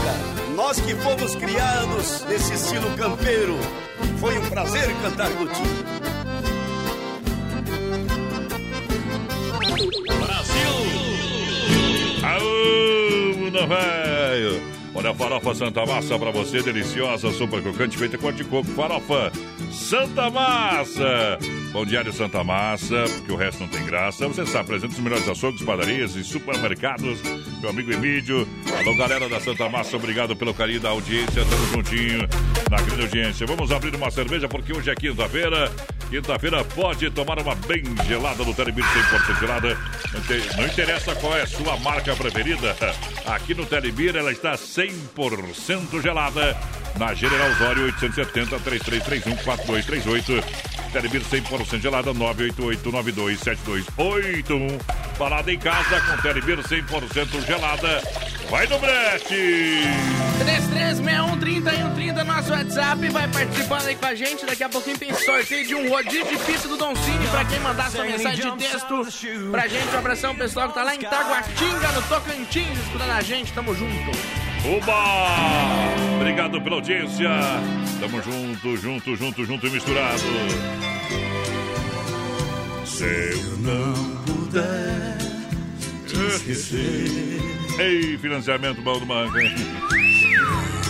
Nós que fomos criados nesse estilo campeiro, foi um prazer cantar contigo. Aô, mundo velho! Olha a farofa Santa Massa pra você, deliciosa, super crocante, feita com de coco. Farofa Santa Massa! Pão diário Santa Massa, porque o resto não tem graça. Você sabe, presente os melhores açougues, padarias e supermercados. Meu amigo Emílio. Alô, galera da Santa Massa, obrigado pelo carinho da audiência. Tamo juntinho na grande audiência. Vamos abrir uma cerveja, porque hoje é quinta-feira. Quinta-feira pode tomar uma bem gelada do Telebir 100% gelada. Não, te, não interessa qual é a sua marca preferida. Aqui no Telebir ela está 100% gelada. Na General Osório 870 3331 4238. Telebir 100% gelada 988927281. Parada em casa com Telebir 100% gelada. Vai no brete! 33613130 nosso WhatsApp, vai participando aí com a gente. Daqui a pouquinho tem sorteio de um rodízio de pizza do Don Cine pra quem mandar sua mensagem de texto pra gente. Um abração pessoal que tá lá em Taguatinga, no Tocantins, escutando a gente. Tamo junto. Oba! Obrigado pela audiência. Tamo junto, junto, junto, junto e misturado. Se eu não puder esquecer. Ei, financiamento bom do Manca.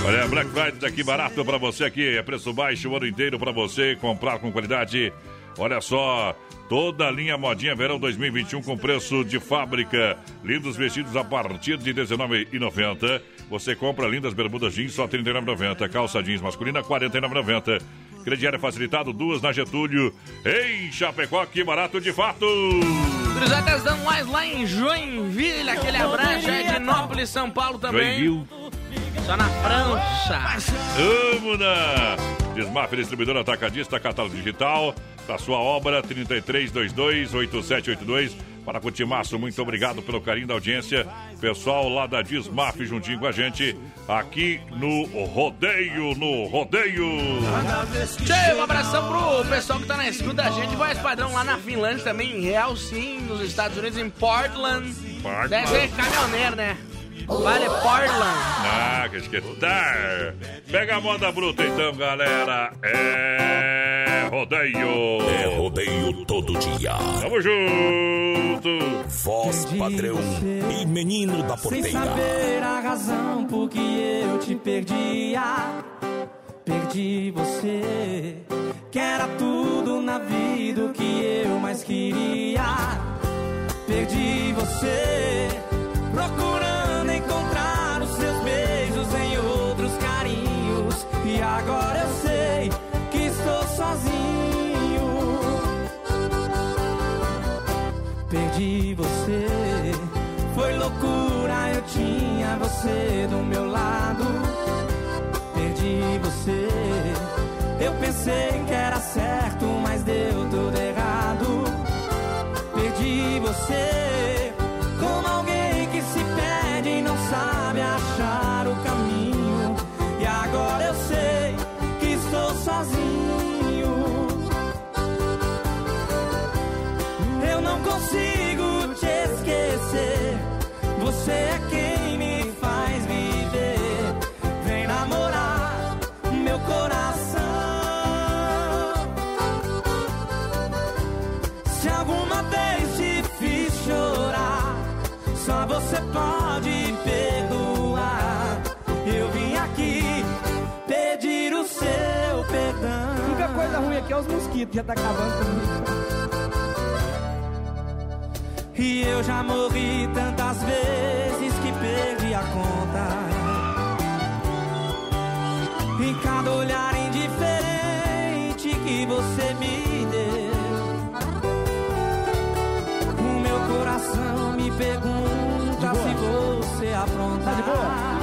Olha, Black Friday aqui barato pra você aqui. É preço baixo o ano inteiro pra você comprar com qualidade. Olha só, toda a linha modinha verão 2021 com preço de fábrica. Lindos vestidos a partir de R$19,90. Você compra lindas bermudas jeans só R$ 39,90. Calça jeans masculina R$ 49,90. Crediário facilitado, duas na Getúlio. Ei, Chapecó, que barato de fato! Cruzadas dando mais lá em Joinville, aquele abraço, Edinópolis, São Paulo também. Joinville. Só na França. Vamos na Desmaf Distribuidora Atacadista Catálogo Digital. Para sua obra, 3322-8782. Para Cutimaço, muito obrigado pelo carinho da audiência. Pessoal lá da Desmaf juntinho com a gente aqui no Rodeio, no Rodeio. Tchê, um abração pro pessoal que tá na escuta da gente. Voz padrão lá na Finlândia também, em Real sim, nos Estados Unidos, em Portland. Portland. Deve ser caminhoneiro, né? Vale Portland. Ah, que esquetar. Pega a moda bruta então, galera. É rodeio. É rodeio todo dia. Tamo junto. Voz padrão e menino da Sem porteira. saber a razão por que eu te perdia. Perdi você, que era tudo na vida o que eu mais queria. Perdi você, procurando encontrar os seus beijos em outros carinhos. E agora eu sei que estou sozinho. Perdi você, foi loucura, eu tinha você do meu lado. Perdi você, eu pensei que era certo, aqui é os mosquitos, já tá acabando comigo. E eu já morri tantas vezes que perdi a conta. Em cada olhar indiferente que você me deu, o meu coração me pergunta se você aprontar. Será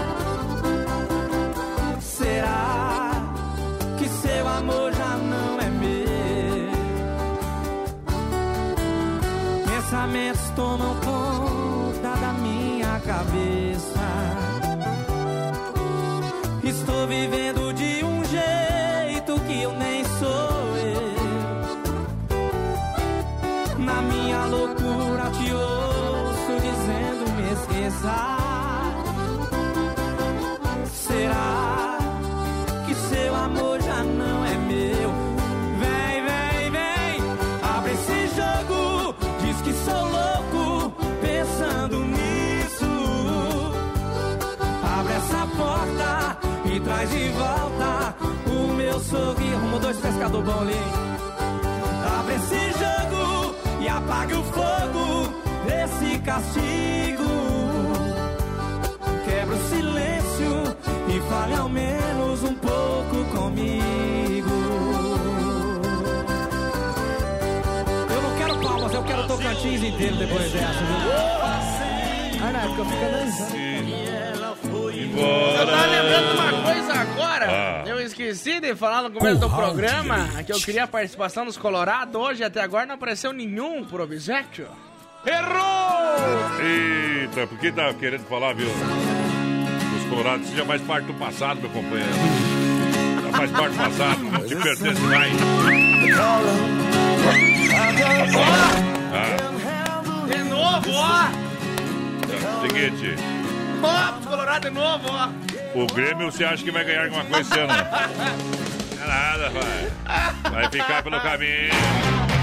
Pensamentos tomam conta da minha cabeça. Estou vivendo de um jeito que eu nem sou eu. Na minha loucura te ouço dizendo me esqueça. Pescador bolinho. Abre esse jogo e apague o fogo desse castigo. Quebra o silêncio e fale ao menos um pouco comigo. Eu não quero palmas, eu quero Tocantins inteiro depois dessa, viu? Ah, na época eu fico Eu tava lembrando de uma coisa agora. Ah. Eu esqueci de falar no começo do programa que eu queria a participação dos Colorado. Hoje até agora não apareceu nenhum pro obséquio. Errou! Eita, por que tá querendo falar, viu? Os colorados, seja mais parte do passado, meu companheiro. Já faz parte do passado, não te pertence mais. Ah, De novo, ó! seguinte, Ó, Colorado de novo, ó! o Grêmio você acha que vai ganhar alguma coisa esse ano? Não é nada, vai. Vai ficar pelo caminho.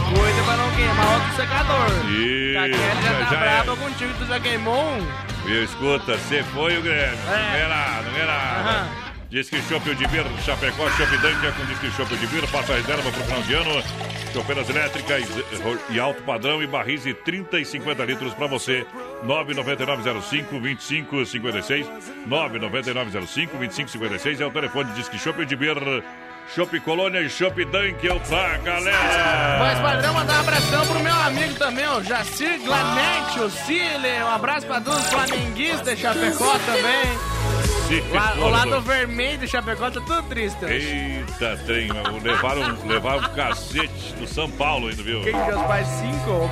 Cuida pra não queimar outro secador. Kelly já já tá é. brava contigo, tu já queimou um. Viu, escuta, você foi o Grêmio. É. Não vê nada, não vê nada. Aham. Diz que Chopp de Bir, Chapecó, Chopp Dunker com Disque Chopp de Bir, faça reserva pro final de ano. Chopeiras elétricas e alto padrão e barris de 30 e 50 litros para você. 99905 2556 99905 2556 é o telefone de Disque Chopp de Bir. Chopp Colônia e Chopp Dunkel pra galera. Mas padrão, mandar um abração pro meu amigo também, o Jacir Glanete, o Cile. Um abraço pra todos os flamenguistas de Chapecó também. Lá, o lado vermelho de Chapecó tá tudo triste. hoje. Eita, trem, levaram, levaram um cacete do São Paulo ainda, viu? Quem que os pais? Cinco?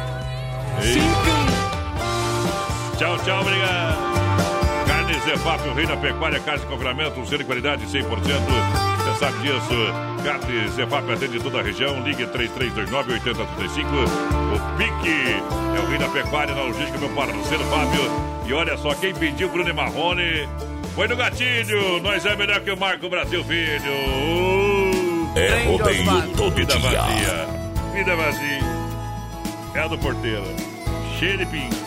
Tchau, tchau, obrigado. Carne Zefap, o rei da pecuária, carne de confinamento, um selo de qualidade 100%. Você sabe disso. Carne Zefap atende toda a região. Ligue 3329-8035. O Pique é o rei da pecuária na logística, meu parceiro Fábio. E olha só, quem pediu Bruno e Marrone foi no gatilho. Nós é melhor que o Marco Brasil Filho. Uh, É rodeio todo Vida dia. vazia. Vida vazia. É a do porteiro. Cheio de pinto.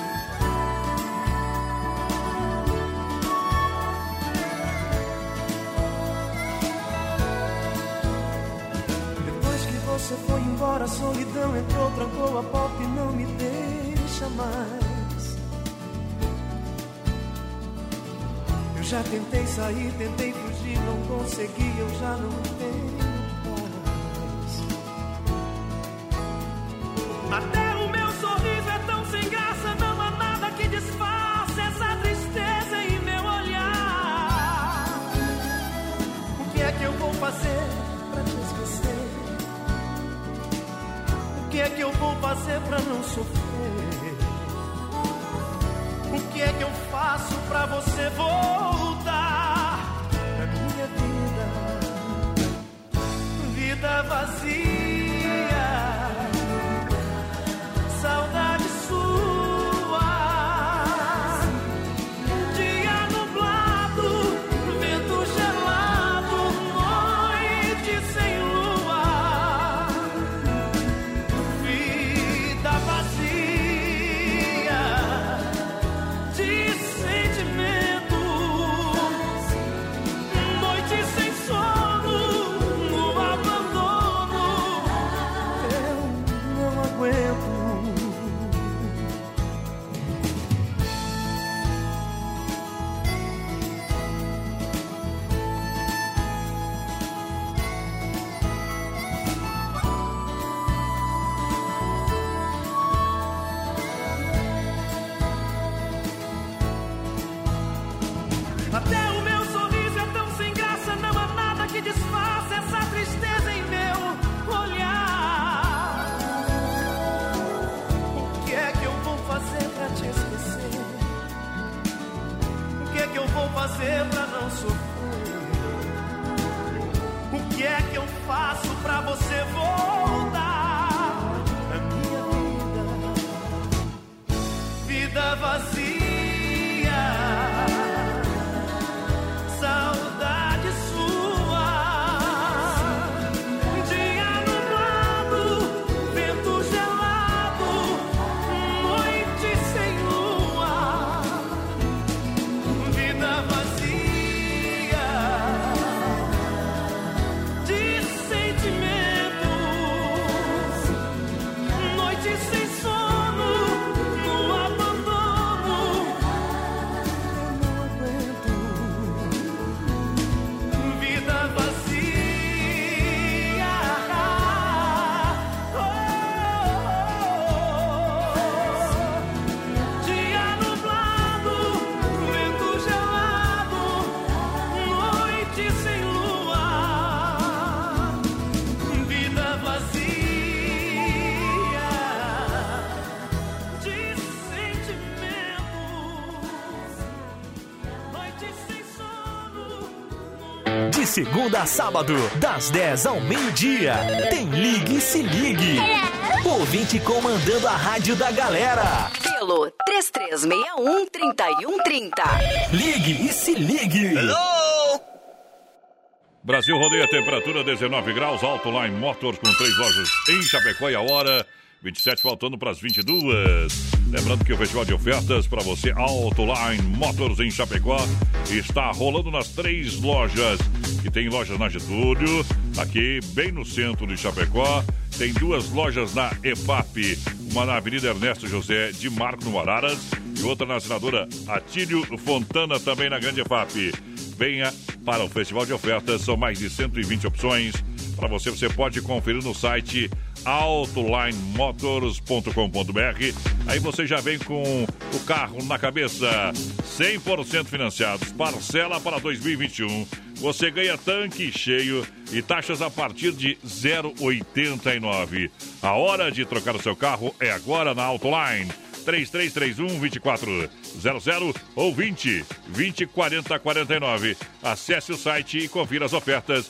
Você foi embora, a solidão entrou, trancou a porta e não me deixa mais. Eu já tentei sair, tentei fugir, não consegui, eu já não tenho paz. Até o meu sorriso é tão sem graça, não há nada que disfarce essa tristeza em meu olhar. O que é que eu vou fazer que é que eu vou fazer pra não sofrer? O que é que eu faço pra você voltar pra minha vida? Vida vazia, of us. Segunda a sábado, das 10 ao meio-dia. Tem Ligue e Se Ligue. Ouvinte comandando a rádio da galera. Pelo 3361-3130. Ligue e Se Ligue. Brasil rodeia temperatura 19 graus, Alto Line Motors com três lojas em Chapecó e a hora 27 faltando para as 22. Lembrando que o festival de ofertas para você Alto Line Motors em Chapecó está rolando nas três lojas que tem lojas na Getúlio, aqui bem no centro de Chapecó. Tem duas lojas na EFAP, uma na Avenida Ernesto José de Marco no Araras e outra na senadora Atílio Fontana também na Grande EFAP. Venha para o Festival de Ofertas, são mais de 120 opções para você. Você pode conferir no site autolinemotors.com.br. Aí você já vem com o carro na cabeça, 100% financiados, parcela para 2021. Você ganha tanque cheio e taxas a partir de 0,89. A hora de trocar o seu carro é agora na Autoline. 3331 2400 ou 20 2040 49. Acesse o site e confira as ofertas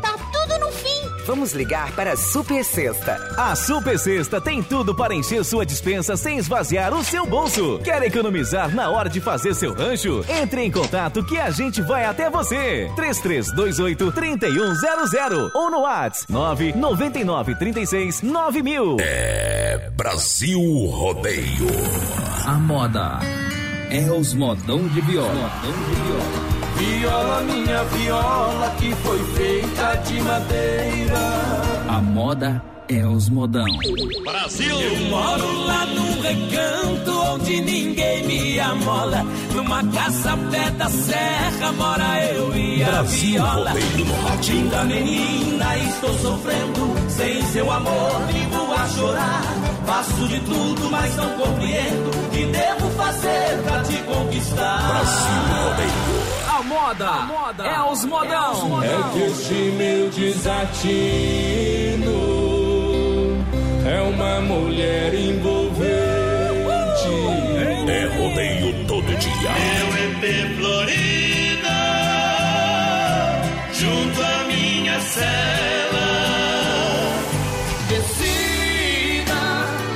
tá tudo no fim. Vamos ligar para a Super Sexta. A Super Sexta tem tudo para encher sua dispensa sem esvaziar o seu bolso. Quer economizar na hora de fazer seu rancho? Entre em contato que a gente vai até você. 3328 3100 ou no WhatsApp 999 36 9000. É Brasil Rodeio. A moda é os modão de viola. Modão de viola. Viola, minha viola, que foi feita de madeira. A moda é os modão. Brasil! Eu moro lá num recanto onde ninguém me amola. Numa casa pé da serra mora eu e a Brasil viola. Linda menina, estou sofrendo. Sem seu amor, vivo a chorar. Faço de tudo, mas não compreendo. O que devo fazer pra te conquistar? Brasil Rodeio. A moda, é os modão. É que este meu desatino é uma mulher envolvente. É rodeio todo dia. Meu EP Florida, junto à minha cela. Decida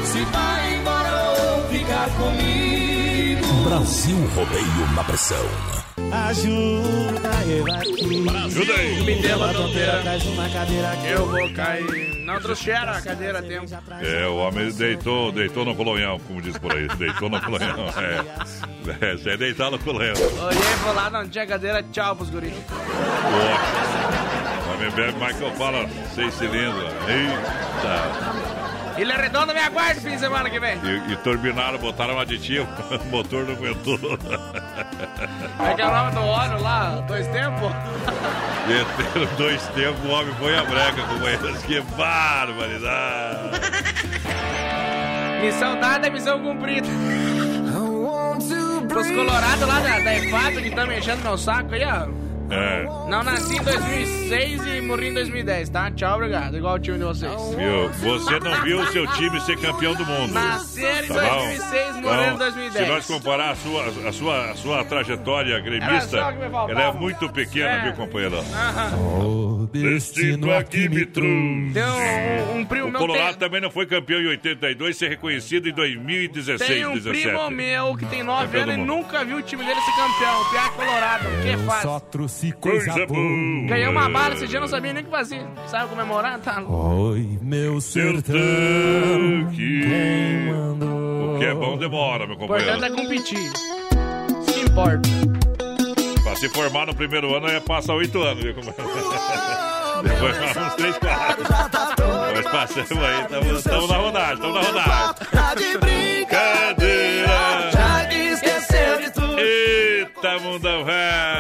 se vai embora ou ficar comigo. Brasil Rodeio na pressão. Ajuda eu aqui. Ajuda aí. Me dê uma tonteira. Traz uma cadeira aqui. Eu vou cair. Não trouxeram a cadeira a tempo. É, o homem deitou, deitou no colonhão, como diz por aí. Deitou no colonhão. É, é, você é deitar no colonhão. Olhei pra lá, não tinha cadeira, tchau pros guris. O homem bebe mais que eu falo, seis cilindros. Eita. Ilha Redonda me aguarda fim de semana que vem. E, e turbinaram, botaram um aditivo, o motor não aguentou. É que é o nome do óleo lá? Dois tempos? Meteram dois tempos, o homem foi a breca com eles. Que barbaridade! Missão dada, missão cumprida. Pros colorados lá da, da EFAP que estão mexendo meu saco aí, ó. É. Não nasci em 2006 e morri em 2010, tá? Tchau, obrigado. Igual o time de vocês. Viu? Você não viu o seu time ser campeão do mundo. Nascer em Tá bom? 2006, morrer em Então, 2010. Se nós comparar a sua, a sua, a sua trajetória gremista, ela é muito pequena, É. viu, companheiro? Aham. Destino aqui me trouxe. Um, um primo O meu. Colorado tem- também não foi campeão em 82, ser reconhecido em 2016, Tem um 17. primo meu que tem 9 Campeão do anos e nunca viu o time dele ser campeão. O Piá Colorado. Que faz? Só trouxe Coisa coisa boa. Ganhou uma bala esse dia, não sabia nem o que fazia. Saiu comemorar? Tá louco. Oi, meu sertão. que- Quem mandou? O que é bom demora, meu O importante companheiro. é competir. Isso que importa. Pra se formar no primeiro ano é passar oito anos, viu, companheiro? Depois mais uns três, quatro. Nós passamos aí, estamos na rodagem, estamos na rodagem. Tá de Brincadeira! Já que esqueceu de tudo. Eita, mundão velho!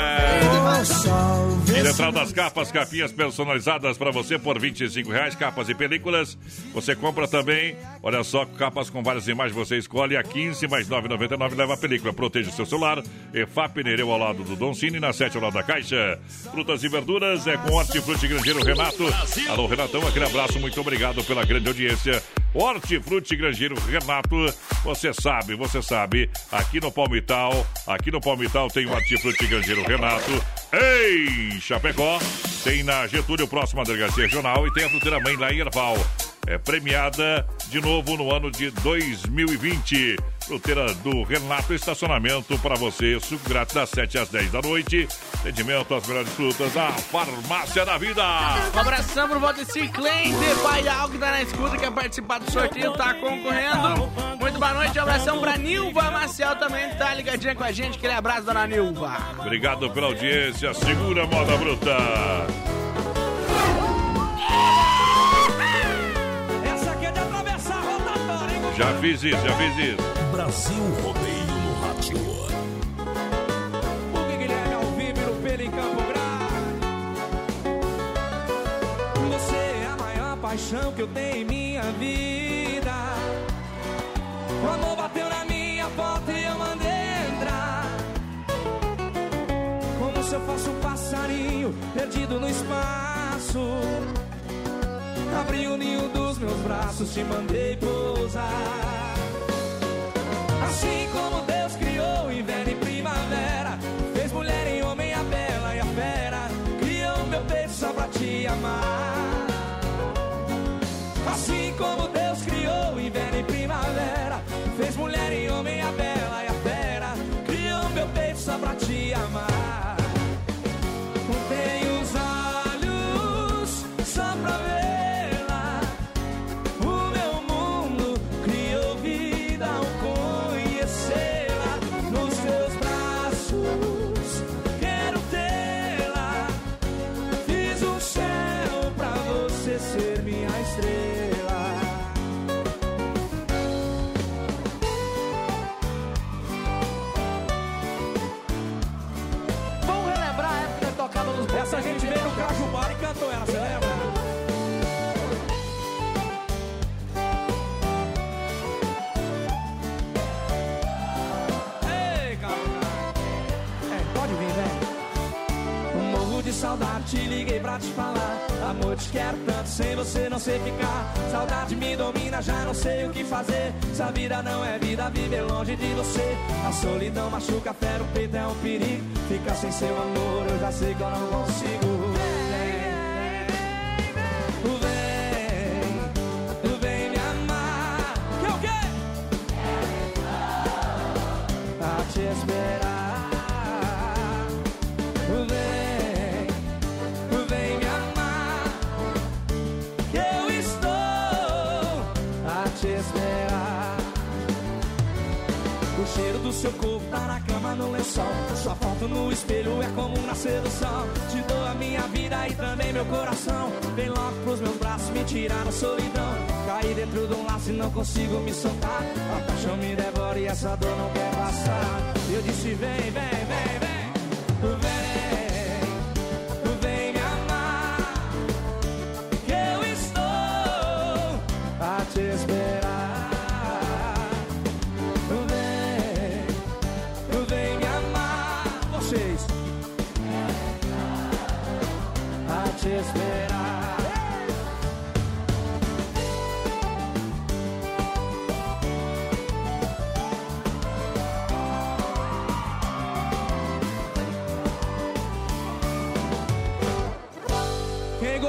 Central das Capas, capinhas personalizadas para você por 25 reais, capas e películas. Você compra também, olha só, capas com várias imagens, você escolhe a 15 mais 9,99 leva a película. Proteja o seu celular. EFAP Nereu ao lado do Don Cine, na 7 ao lado da Caixa. Frutas e verduras é com Hortifruti Grangeiro Renato. Alô, Renatão, aquele abraço, muito obrigado pela grande audiência. Hortifruti Grangeiro Renato, você sabe, você sabe, aqui no Palmital, aqui no Palmital tem o Hortifruti Grangeiro Renato. Ei, Chapecó, tem na Getúlio, próxima delegacia regional, e tem a fruteira mãe lá em Erval. É premiada de novo no ano de 2020. Fruteira do Renato Estacionamento para você. Suco grátis das 7 às 10 da noite. Atendimento às melhores frutas. A farmácia da vida. Um abração pro Valdeci Cliente, pai Algo que tá na escuta, quer participar do sorteio, tá concorrendo. Muito boa noite, um abração pra Nilva Marcial também, tá ligadinha com a gente. Aquele abraço, dona Nilva. Obrigado pela audiência. Segura a moda bruta. Essa aqui é de atravessar a rotatória, hein? Já fiz isso, já fiz isso. Brasil Rodeio no Rádio. O Guilherme ao vivo no pelo em Campo Grande. Você é a maior paixão que eu tenho em minha vida. O amor bateu na minha porta e eu mandei entrar. Como se eu fosse um passarinho perdido no espaço. Abri o ninho dos meus braços, te mandei pousar. Te liguei pra te falar. Amor, te quero tanto, sem você não sei ficar. Saudade me domina, já não sei o que fazer. Se a vida não é vida, viver longe de você. A solidão machuca, fera o peito, é um perigo. Ficar sem seu amor, eu já sei que eu não consigo. Na cama no lençol. Sua foto no espelho é como do sol. Te dou a minha vida e também meu coração. Vem logo pros meus braços me tirar da solidão. Caí dentro de um laço e não consigo me soltar. A paixão me devora e essa dor não quer passar. Eu disse: vem, vem.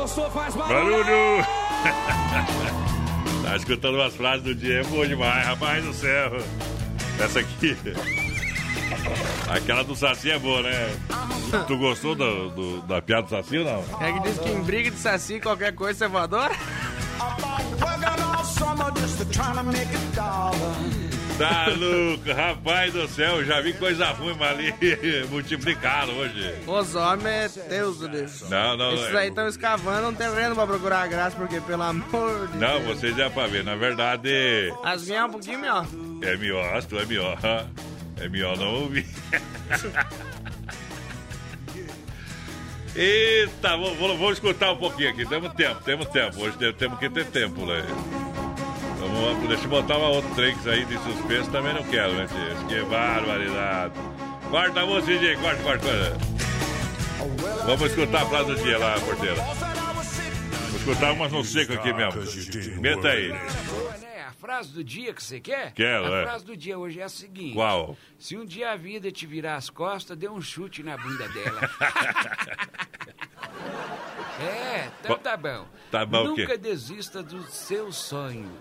Gostou faz barulho. Barulho! tá escutando umas frases do dia, é boa demais, rapaz do céu. Essa aqui. Aquela do Saci é boa, né? Tu gostou do, do- da piada do Saci ou não? É que diz que em briga de saci, qualquer coisa você voadora? Tá louco, rapaz do céu, já vi coisa ruim, mas ali multiplicado hoje. Os homens, Deus do Deus. Não, não, Esses é- aí estão escavando um terreno pra procurar a graça, porque pelo amor de Não, Deus. vocês já pra ver, na verdade As minhas é um pouquinho melhor. é melhor, tu é melhor. É melhor não ouvir. Eita, vou, vou, vou escutar um pouquinho aqui. Temos tempo, temos tempo. Hoje te- temos que ter tempo, né? Vamos deixa eu botar uma outra tricks aí de suspense, também não quero, né, tio? Que barbaridade. Corta a música, DJ, corta, corta, corta. Vamos escutar a frase do dia lá, porteira. Vou escutar umas no seco aqui mesmo. Meta aí. É a frase do dia que você quer? Quero, A é. frase do dia hoje é a seguinte: Qual? Se um dia a vida te virar as costas, dê um chute na bunda dela. é, então tá bom. Tá bom o quê? Nunca desista do seu sonho.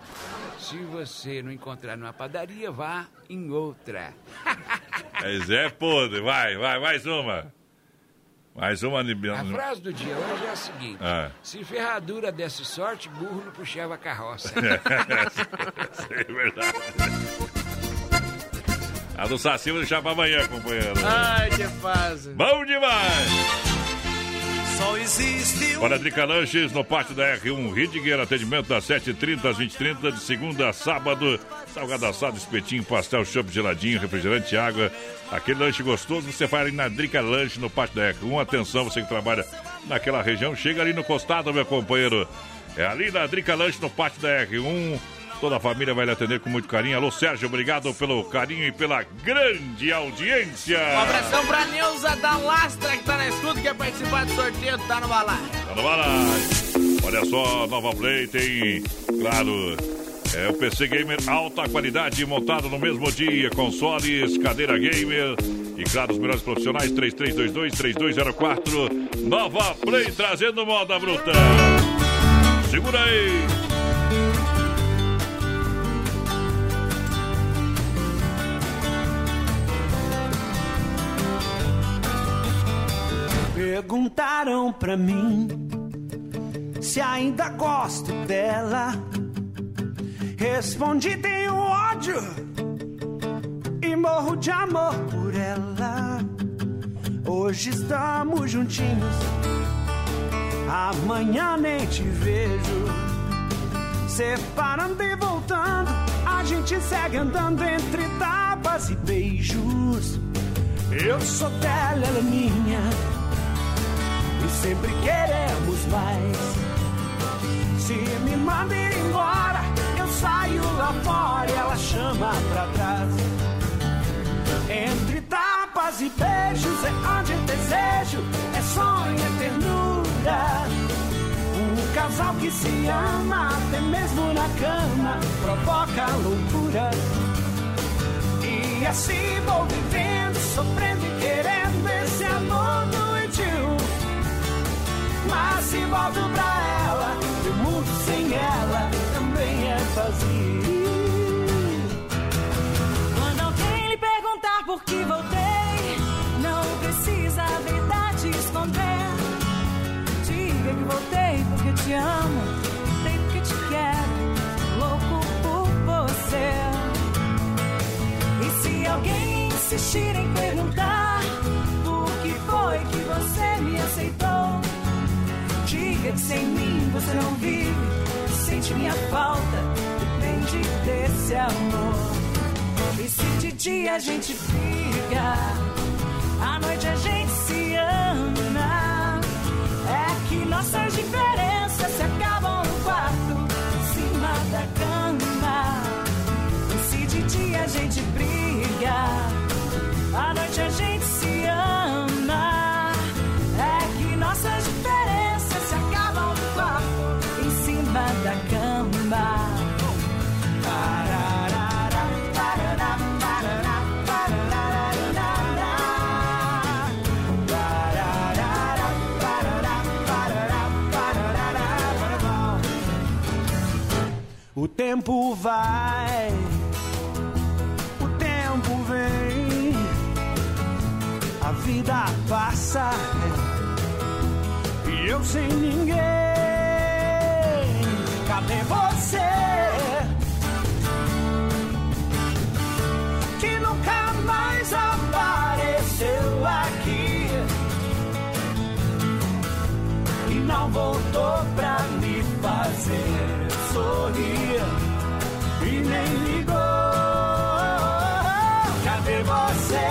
Se você não encontrar numa padaria, vá em outra. Mas é podre, vai, vai, mais uma. Mais uma. A frase do dia hoje é a seguinte: Ah. Se ferradura desse sorte, burro não puxava a carroça. é verdade. A do Saci vou deixar pra amanhã, companheiro. Ai, que fase. Bom demais! Só existe um Olha, Drica Lanches no pátio da R1 Ridger, atendimento das 7h30 às 20h30, de segunda a sábado. Salgado assado, espetinho, pastel, chopp geladinho, refrigerante, água. Aquele lanche gostoso você faz ali na Drica Lanche no pátio da R1. Atenção, você que trabalha naquela região, chega ali no costado, meu companheiro. É ali na Drica Lanche no pátio da R1. Toda a família vai lhe atender com muito carinho. Alô, Sérgio, obrigado pelo carinho e pela grande audiência. Um abração pra Neuza da Lastra que tá na escuta, quer participar do sorteio, tá no balai. Tá no balai. Olha só, Nova Play tem, claro, é o PC Gamer alta qualidade montado no mesmo dia, consoles, cadeira gamer e claro, os melhores profissionais 3322-3204. Nova Play trazendo moda bruta. Segura aí. Perguntaram pra mim se ainda gosto dela. Respondi: tenho ódio e morro de amor por ela. Hoje estamos juntinhos, amanhã nem te vejo. Separando e voltando, a gente segue andando entre tapas e beijos. Eu sou dela, ela é minha sempre queremos mais. Se me manda ir embora, eu saio lá fora e ela chama pra trás. Entre tapas e beijos é onde desejo, é sonho, é ternura. Um casal que se ama, até mesmo na cama, provoca loucura. E assim vou vivendo, sofrendo e querendo Mas se volto pra ela, o mundo sem ela também é vazio. Quando alguém lhe perguntar por que voltei, não precisa a verdade esconder. Diga que voltei porque te amo, voltei porque te quero, louco por você. E se alguém insistir em perguntar por que foi que você me aceitou, diga que sem mim você não vive, sente minha falta, depende desse amor. E se de dia a gente fica, à noite a gente se ama. É que nossas diferenças se acabam no quarto, em cima da cama. E se de dia a gente briga, à noite a gente O tempo vai, o tempo vem, a vida passa e eu sem ninguém. Cadê você? Que nunca mais apareceu aqui e não voltou pra me fazer sorria e nem ligou. Cadê você?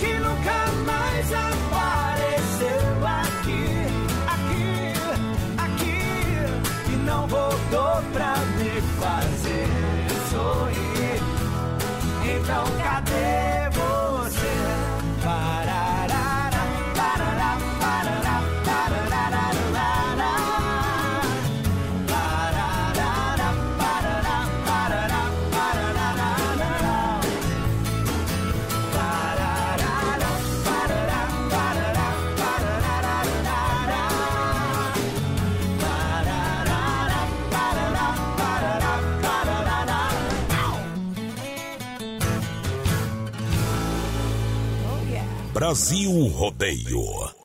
Que nunca mais apareceu aqui, aqui, aqui e não voltou pra me fazer sorrir. Então cadê? Brasil Rodeio.